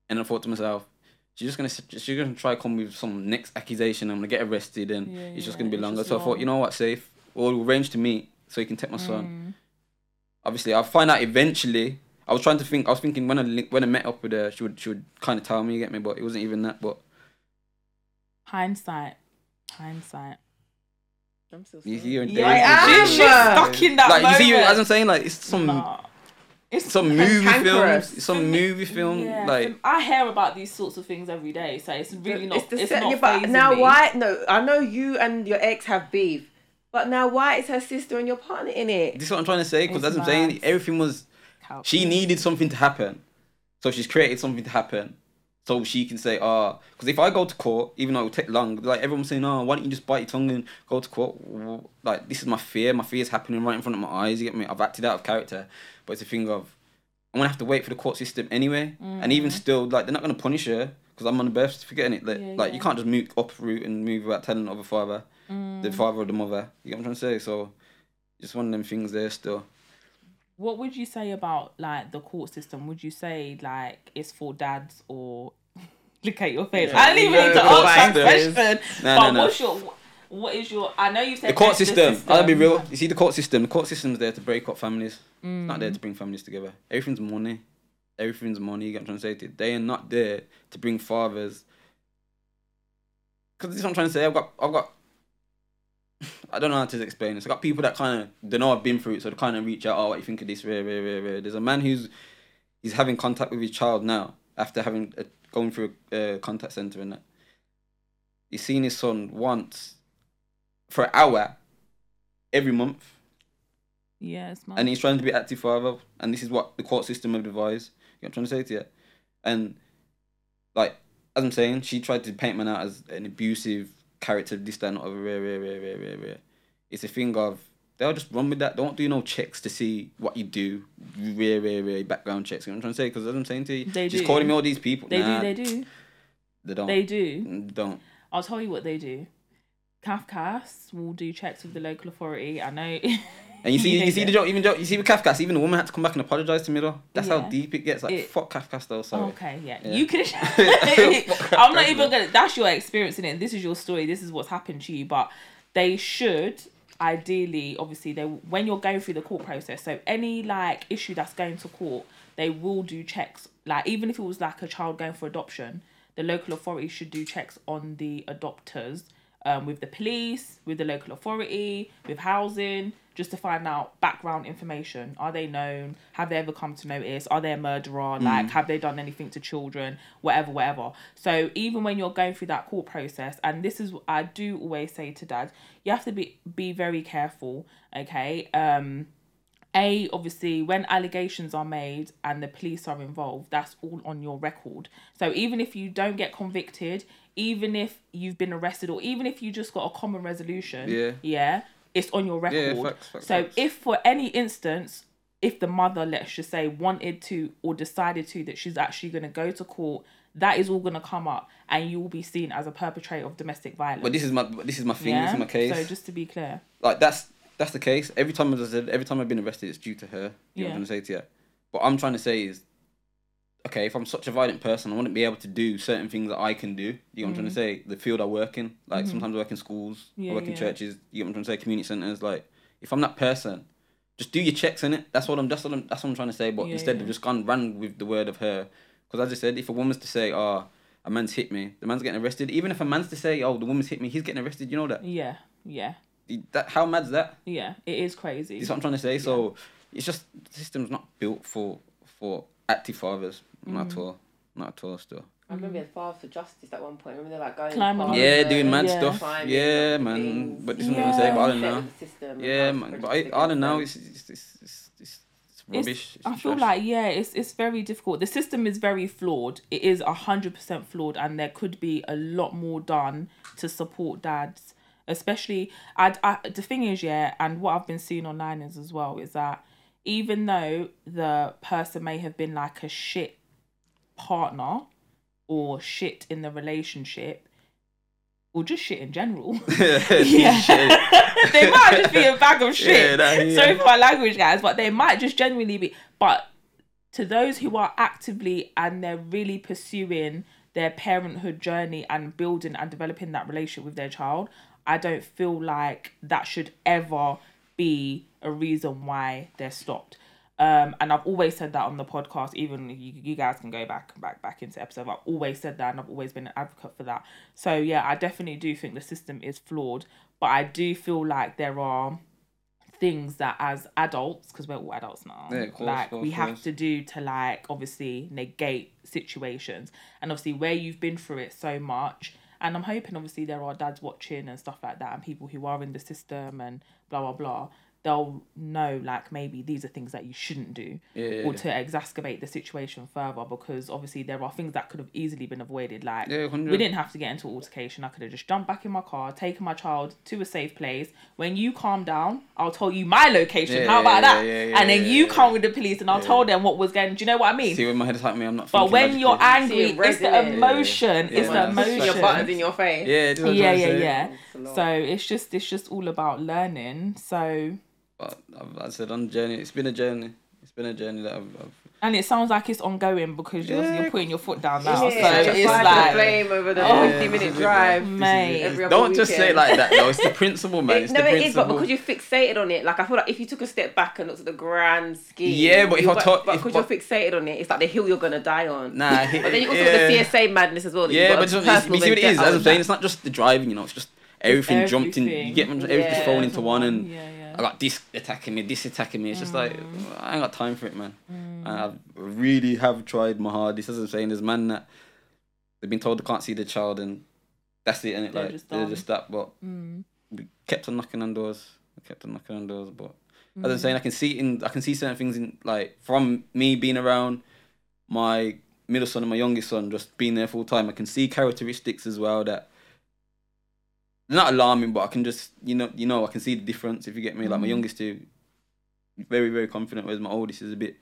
and I thought to myself, she's just gonna she's gonna try to come with some next accusation. I'm gonna get arrested, and Yeah, it's just gonna be longer. So I thought, you know what, safe. We'll arrange to meet so you can take my son Mm. obviously I'll find out eventually. I was trying to think. I was thinking when I when I met up with her, she would she would kind of tell me, you get me, but it wasn't even that. But Hindsight, hindsight. I'm still you sorry. hear Yeah, I am. She's, she's stuck in that like you see, moment. as I'm saying, like it's some Nah. It's some movie cantankerous. films, it's some movie film, Yeah, like I hear about these sorts of things every day, so it's really not. It's It's, set- not yeah, but now me. why? No, I know you and your ex have beef, but now why is her sister and your partner in it? this is what I'm trying to say. Because as I'm saying, everything was Couch. she needed something to happen, so she's created something to happen. So she can say, ah, because if I go to court, even though it will take long, like everyone's saying, oh, why don't you just bite your tongue and go to court? Like this is my fear. My fear is happening right in front of my eyes. You get me? I've acted out of character, but it's a thing of I'm gonna have to wait for the court system anyway. And even still, like they're not gonna punish her because I'm on the birth certificate it. Like, Yeah, like you can't just move uproot and move without telling the other father, Mm. the father or the mother. You get what I'm trying to say? So just one of them things there still. What would you say about like the court system? Would you say like it's for dads or look at your face? Yeah. I didn't even No, need to ask that question. No, but no, no. what's your what is your? I know you said The court justice system, I'll be real. You see, the court system. The court system's there to break up families. It's not Mm. there to bring families together. Everything's money. Everything's money. You get what I'm trying to say? They are not there to bring fathers. Because this is what I'm trying to say. I've got, I've got I don't know how to explain this. I got people that kind of they know I've been through it, so they kind of reach out. Oh, what you think of this? Rare, rare, rare, rare. There's a man who's he's having contact with his child now after having uh, going through a uh, contact center and that. He's seen his son once for an hour every month, Yeah, it's mad. and he's trying to be active father. And this is what the court system have advised. You know what I'm trying to say to you? And like as I'm saying, she tried to paint man out as an abusive character, this, that, not other, rare, rare, rare, rare, rare, rare. It's a thing of they'll just run with that. Don't do no checks to see what you do, rare, rare, rare background checks. You know what I'm trying to say? Because as I'm saying to you, They she's do. calling me all these people. they nah, do, they do, They don't. they do. Don't. I'll tell you what they do. Cafcass will do checks with the local authority. I know. And you see, you hate see it. the joke, even joke, you see with Cafcass, even the woman had to come back and apologize to me though. That's how deep it gets. Like It- fuck Cafcass though. Sorry. Okay, yeah. Yeah. You can. I'm not even gonna. That's your experience in it. This is your story. This is what's happened to you. But they should ideally, obviously, they when you're going through the court process. So any like issue that's going to court, they will do checks. Like even if it was like a child going for adoption, the local authority should do checks on the adopters. Um, with the police, with the local authority, with housing, just to find out background information. Are they known? Have they ever come to notice? Are they a murderer? Like, have they done anything to children? Whatever, whatever. So even when you're going through that court process, and this is what I do always say to dads, you have to be be very careful. Okay. Um, a obviously when allegations are made and the police are involved that's all on your record so even if you don't get convicted even if you've been arrested or even if you just got a common resolution Yeah. yeah it's on your Yeah, record facts, facts, so facts. if for any instance if the mother let's just say wanted to or decided to that she's actually going to go to court that is all going to come up and you will be seen as a perpetrator of domestic violence But this is my this is my thing. yeah This is my case. so just to be clear like that's that's the case. Every time I said, every time I've been arrested, it's due to her. You know Yeah. what I'm trying to say to you. What I'm trying to say is, okay, if I'm such a violent person, I wouldn't be able to do certain things that I can do. You know what I'm trying to say? The field I work in, like sometimes I work in schools, Mm-hmm. Yeah, I work in yeah. churches. You know what I'm trying to say? Community centers. Like, if I'm that person, just do your checks in it. That's what I'm. That's what I'm. That's what I'm trying to say. But Yeah, instead, yeah. they've just gone ran with the word of her. Because as I said, if a woman's to say, "Oh, a man's hit me," the man's getting arrested. Even if a man's to say, "Oh, the woman's hit me," he's getting arrested. You know that? yeah yeah That how mad's that? yeah it is crazy That's what I'm trying to say. So it's just the system's not built for for active fathers. Not Mm. at all. Not at all. Still. I remember being filed for justice at one point. I Remember they're like going Climbing Yeah, doing mad Yeah. stuff. climbing Yeah, up man. things. But this is what I'm gonna say. But I don't know. system Yeah, man. But I, I don't know. It's it's it's, it's, it's, it's It's- rubbish. It's I feel trash. like yeah, it's it's very difficult. The system is very flawed. It is hundred percent flawed, and there could be a lot more done to support dads. Especially, I, I the thing is yeah, and what I've been seeing online is as well is that even though the person may have been like a shit partner or shit in the relationship, or just shit in general. yeah. they might just be a bag of shit. Yeah, yeah. Sorry for my language, guys, but they might just genuinely be. But to those who are actively and they're really pursuing their parenthood journey and building and developing that relationship with their child, I don't feel like that should ever be a reason why they're stopped. Um, and I've always said that on the podcast. Even you, you guys can go back, back, back into episode. I've always said that, and I've always been an advocate for that. So yeah, I definitely do think the system is flawed, but I do feel like there are things that as adults, because we're all adults now, Yeah, course, like course, we of have to do to like obviously negate situations, and obviously where you've been through it so much. And I'm hoping obviously there are dads watching and stuff like that, and people who are in the system and blah blah blah. They'll know like maybe these are things that you shouldn't do, Yeah, yeah, or yeah. to exacerbate the situation further because obviously there are things that could have easily been avoided. Like Yeah, we didn't have to get into altercation. I could have just jumped back in my car, taken my child to a safe place. When you calm down, I'll tell you my location. Yeah, How about yeah, that? yeah, yeah, and then yeah, you yeah, come with the police, and I'll tell them what was going. Do you know what I mean? See when my head is like me, I'm not. but when you're logically. angry, See, it's the emotion. Yeah, it's man. the emotion Your emotion. buttons in your face. Yeah, this is what I'm yeah, yeah, yeah. It's. So it's just it's just all about learning. So But I've, I said on the journey, it's been a journey. It's been a journey that I've. I've and it sounds like it's ongoing because you're, Yeah. you're putting your foot down now. Yeah, so just it's like the flame over the Oh. 50 minute This is it, drive. Mate. every Don't just say it like that though. It's the principle, man. It, It's no, the it is, principle. but because you're fixated on it, like I feel like if you took a step back and looked at the grand scheme, Yeah, but if I talk, but because you're fixated on it, it's like the hill you're gonna die on. Nah, he- But then you also yeah. got the CSA madness as well. Yeah, got but it's, it's, personal you see what it is. As I'm saying, it's not just the driving. You know, it's just everything, jumped in. You Everything. get everything Yeah. thrown into one, and yeah, yeah. I got this attacking me, this attacking me. It's just like Mm. I ain't got time for it, man. And I really have tried my hardest. As I'm saying, there's man that they've been told they can't see the child, and that's it. And it They're like just they're done. just that. But Mm. we kept on knocking on doors. We kept on knocking on doors. But as Mm. I'm saying, I can see in I can see certain things in like from me being around my middle son and my youngest son, just being there full time. I can see characteristics as well that. They're Not alarming, but I can just you know you know I can see the difference if you get me. Like my Mhm. youngest two, very very confident, whereas my oldest is a bit,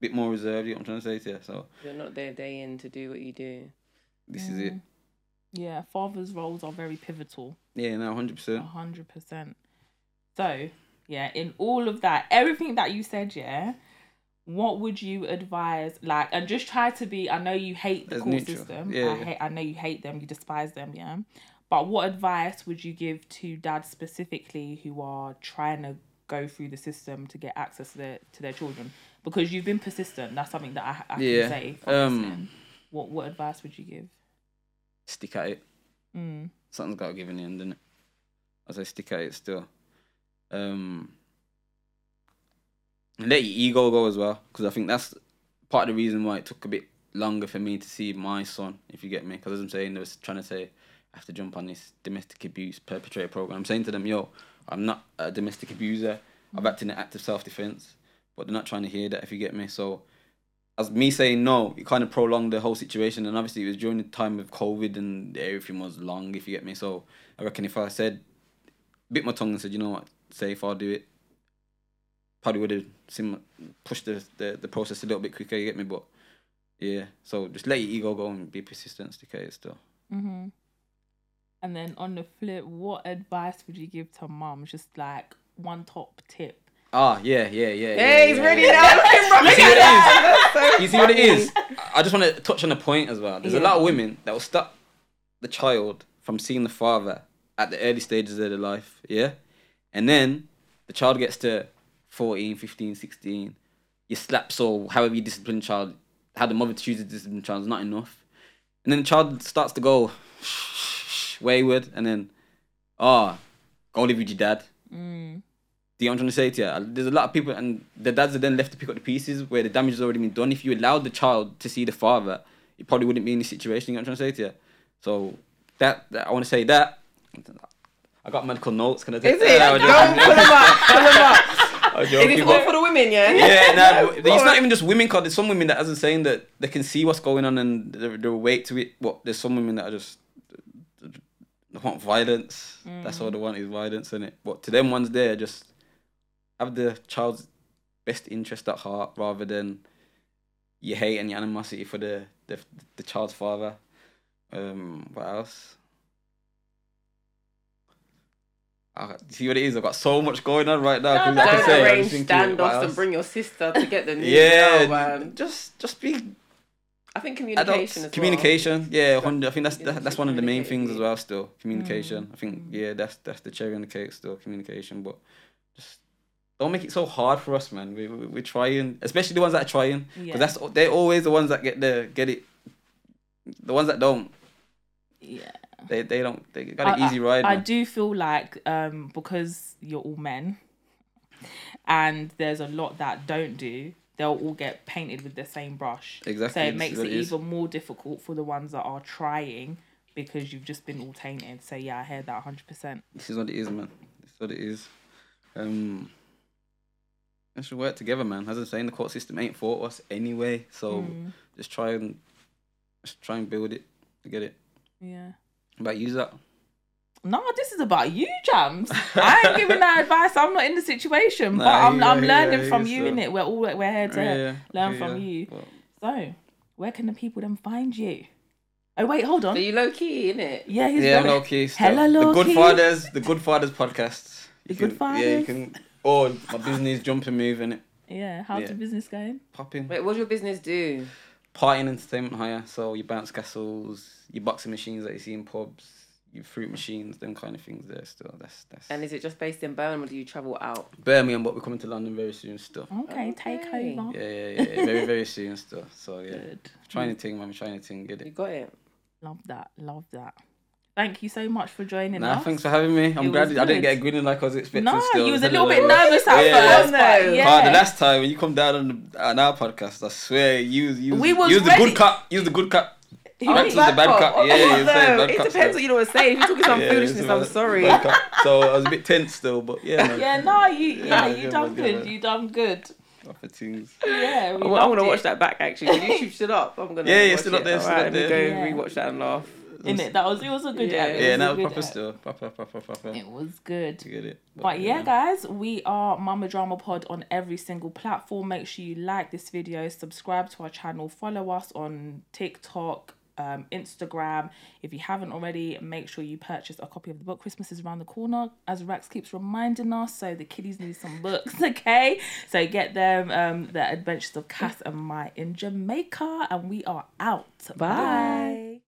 bit more reserved. You know what I'm trying to say to you. So You're not there day in to do what you do. this is it. Mm. Yeah, fathers' roles are very pivotal. Yeah, no, hundred percent. hundred percent. So, yeah, in all of that, everything that you said, yeah, what would you advise? Like, and just try to be. I know you hate the As court neutral. system. Yeah, I yeah. hate. I know you hate them. You despise them. Yeah. But what advice would you give to dads specifically who are trying to go through the system to get access to their to their children? Because you've been persistent. That's something that I, I Yeah, can say. Um. What what advice would you give? Stick at it. Mm. Something's got to give in the end, innit? As I stick at it still. Um, and let your ego go as well, because I think that's part of the reason why it took a bit longer for me to see my son, if you get me. Because as I'm saying, they was trying to say, Have to jump on this domestic abuse perpetrator program. I'm saying to them, yo, I'm not a domestic abuser. I've acted in active self defense, but they're not trying to hear that, if you get me. So, as me saying no, it kind of prolonged the whole situation. And obviously, it was during the time of COVID and everything was long, if you get me. So, I reckon if I said, bit my tongue and said, you know what, safe, I'll do it, probably would have sim- pushed the, the, the process a little bit quicker, you get me? But yeah, so just let your ego go and be persistent, stick at it still. Mm-hmm. And then on the flip, what advice would you give to mums? Just like one top tip. Ah, yeah, yeah, yeah. Hey, yeah, he's yeah, ready yeah. now. Look You see what his it is? so You see what it funny. is? I just want to touch on a point as well. There's a lot of women that will stop the child from seeing the father at the early stages of their life, yeah? And then the child gets to 14, 15, 16. You slap so however you discipline the child, how the mother chooses to discipline the child is not enough. And then the child starts to go wayward and then, ah, go live with your dad. Mm. Do you know what I'm trying to say to you? There's a lot of people, and the dads are then left to pick up the pieces where the damage has already been done. If you allowed the child to see the father, it probably wouldn't be in this situation. You know what I'm trying to say to you? So that, that I want to say that. I got medical notes. Can I take Is it? Go joking. pull him up. Pull him up. I was Is this all for the women, yeah? yeah, nah, it's not even just women. Cause there's some women that isn't saying that they can see what's going on and they're, they're awake to it. But there's some women that are just they want violence. That's all they want is violence, is it? But to them ones there, just have the child's best interest at heart rather than your hate and your animosity for the the, the child's father. Um, what else? I, see what it is. I've got so much going on right now. No, Don't arrange just thinking, what standoffs and bring your sister to get the news. Yeah, now, man. just just be I think adults. communication as Communication, yeah, 100. I think that's that, that's one of the main things as well. Still, communication. I Mm. think yeah, that's that's the cherry on the cake. Still, communication, but just don't make it so hard for us, man. We, we we're trying, especially the ones that are trying, because Yeah. that's they're always the ones that get the get it. The ones that don't, Yeah. they they don't. They got an I- easy ride. I man. do feel like um because you're all men and there's a lot that don't do, they'll all get painted with the same brush. Exactly, So it makes it it even more difficult for the ones that are trying because you've just been all tainted. So yeah, I hear that hundred percent. This is what it is, man. This is what it is. Um, we should work together, man. As I'm saying, the court system ain't for us anyway. So Mm. just try and just try and build it to get it. Yeah. But use that. No, this is about you, Jams. I ain't giving that advice. I'm not in the situation, but Nah, I'm yeah, I'm learning yeah, from you, so- innit? We're all we're here to Yeah, learn yeah, from you. but- So, where can the people then find you? Oh wait, hold on. So you low key, innit? Yeah, he's yeah, very- low key. stuff. Hella The Good key. Fathers, the Good Fathers podcast. The You Good can- Yeah, you can. Or my business jump and move in it. Yeah, how's Yeah. the business going? Popping. Wait, what's your business do? Party and entertainment hire. So your bounce castles, your boxing machines that you see in pubs, your fruit machines, them kind of things there still. That's that's And is it just based in Birmingham or do you travel out? Birmingham, but we're coming to London very soon still. Okay, take over. Yeah, yeah, yeah, yeah. very, very soon still. So yeah. Good. Trying to thing, man, trying to thing, get You it. got it. Love that. Love that. Thank you so much for joining Nah, us. thanks for having me. I'm It glad I didn't get a grinning like I was expecting. No, still. you was a little bit nervous at Yeah. first, but No. yeah. Ah, the last time when you come down on, the, on our podcast, I swear you you We was use the ready. good cut. Use the good cut. He Back was to the bad cop. cut. Oh, Yeah, you say bad it cut depends still. what you know what to say. If you're talking some Yeah, foolishness, it's I'm sorry. bad. So I was a bit tense still, but yeah, man. Yeah, no, you yeah, Yeah, you good done man, good good. man. You done good. Proper things. Yeah, we I'm, I'm gonna watch that back actually. YouTube still up. I'm gonna. Yeah, yeah, watch still up there, still Alright, up let there. go Yeah. rewatch that and laugh. Innit? That was it was a good Yeah. app. It Yeah, was that a was good proper app. still. Proper, proper, proper. It was good. To get it. But yeah, guys, we are Mama Drama Pod on every single platform. Make sure you like this video, subscribe to our channel, follow us on TikTok, um, Instagram. If you haven't already, make sure you purchase a copy of the book. Christmas is around the corner, as Rex keeps reminding us. So the kiddies need some books, okay? So get them um, The Adventures of Cass and Mai in Jamaica, and we are out. Bye.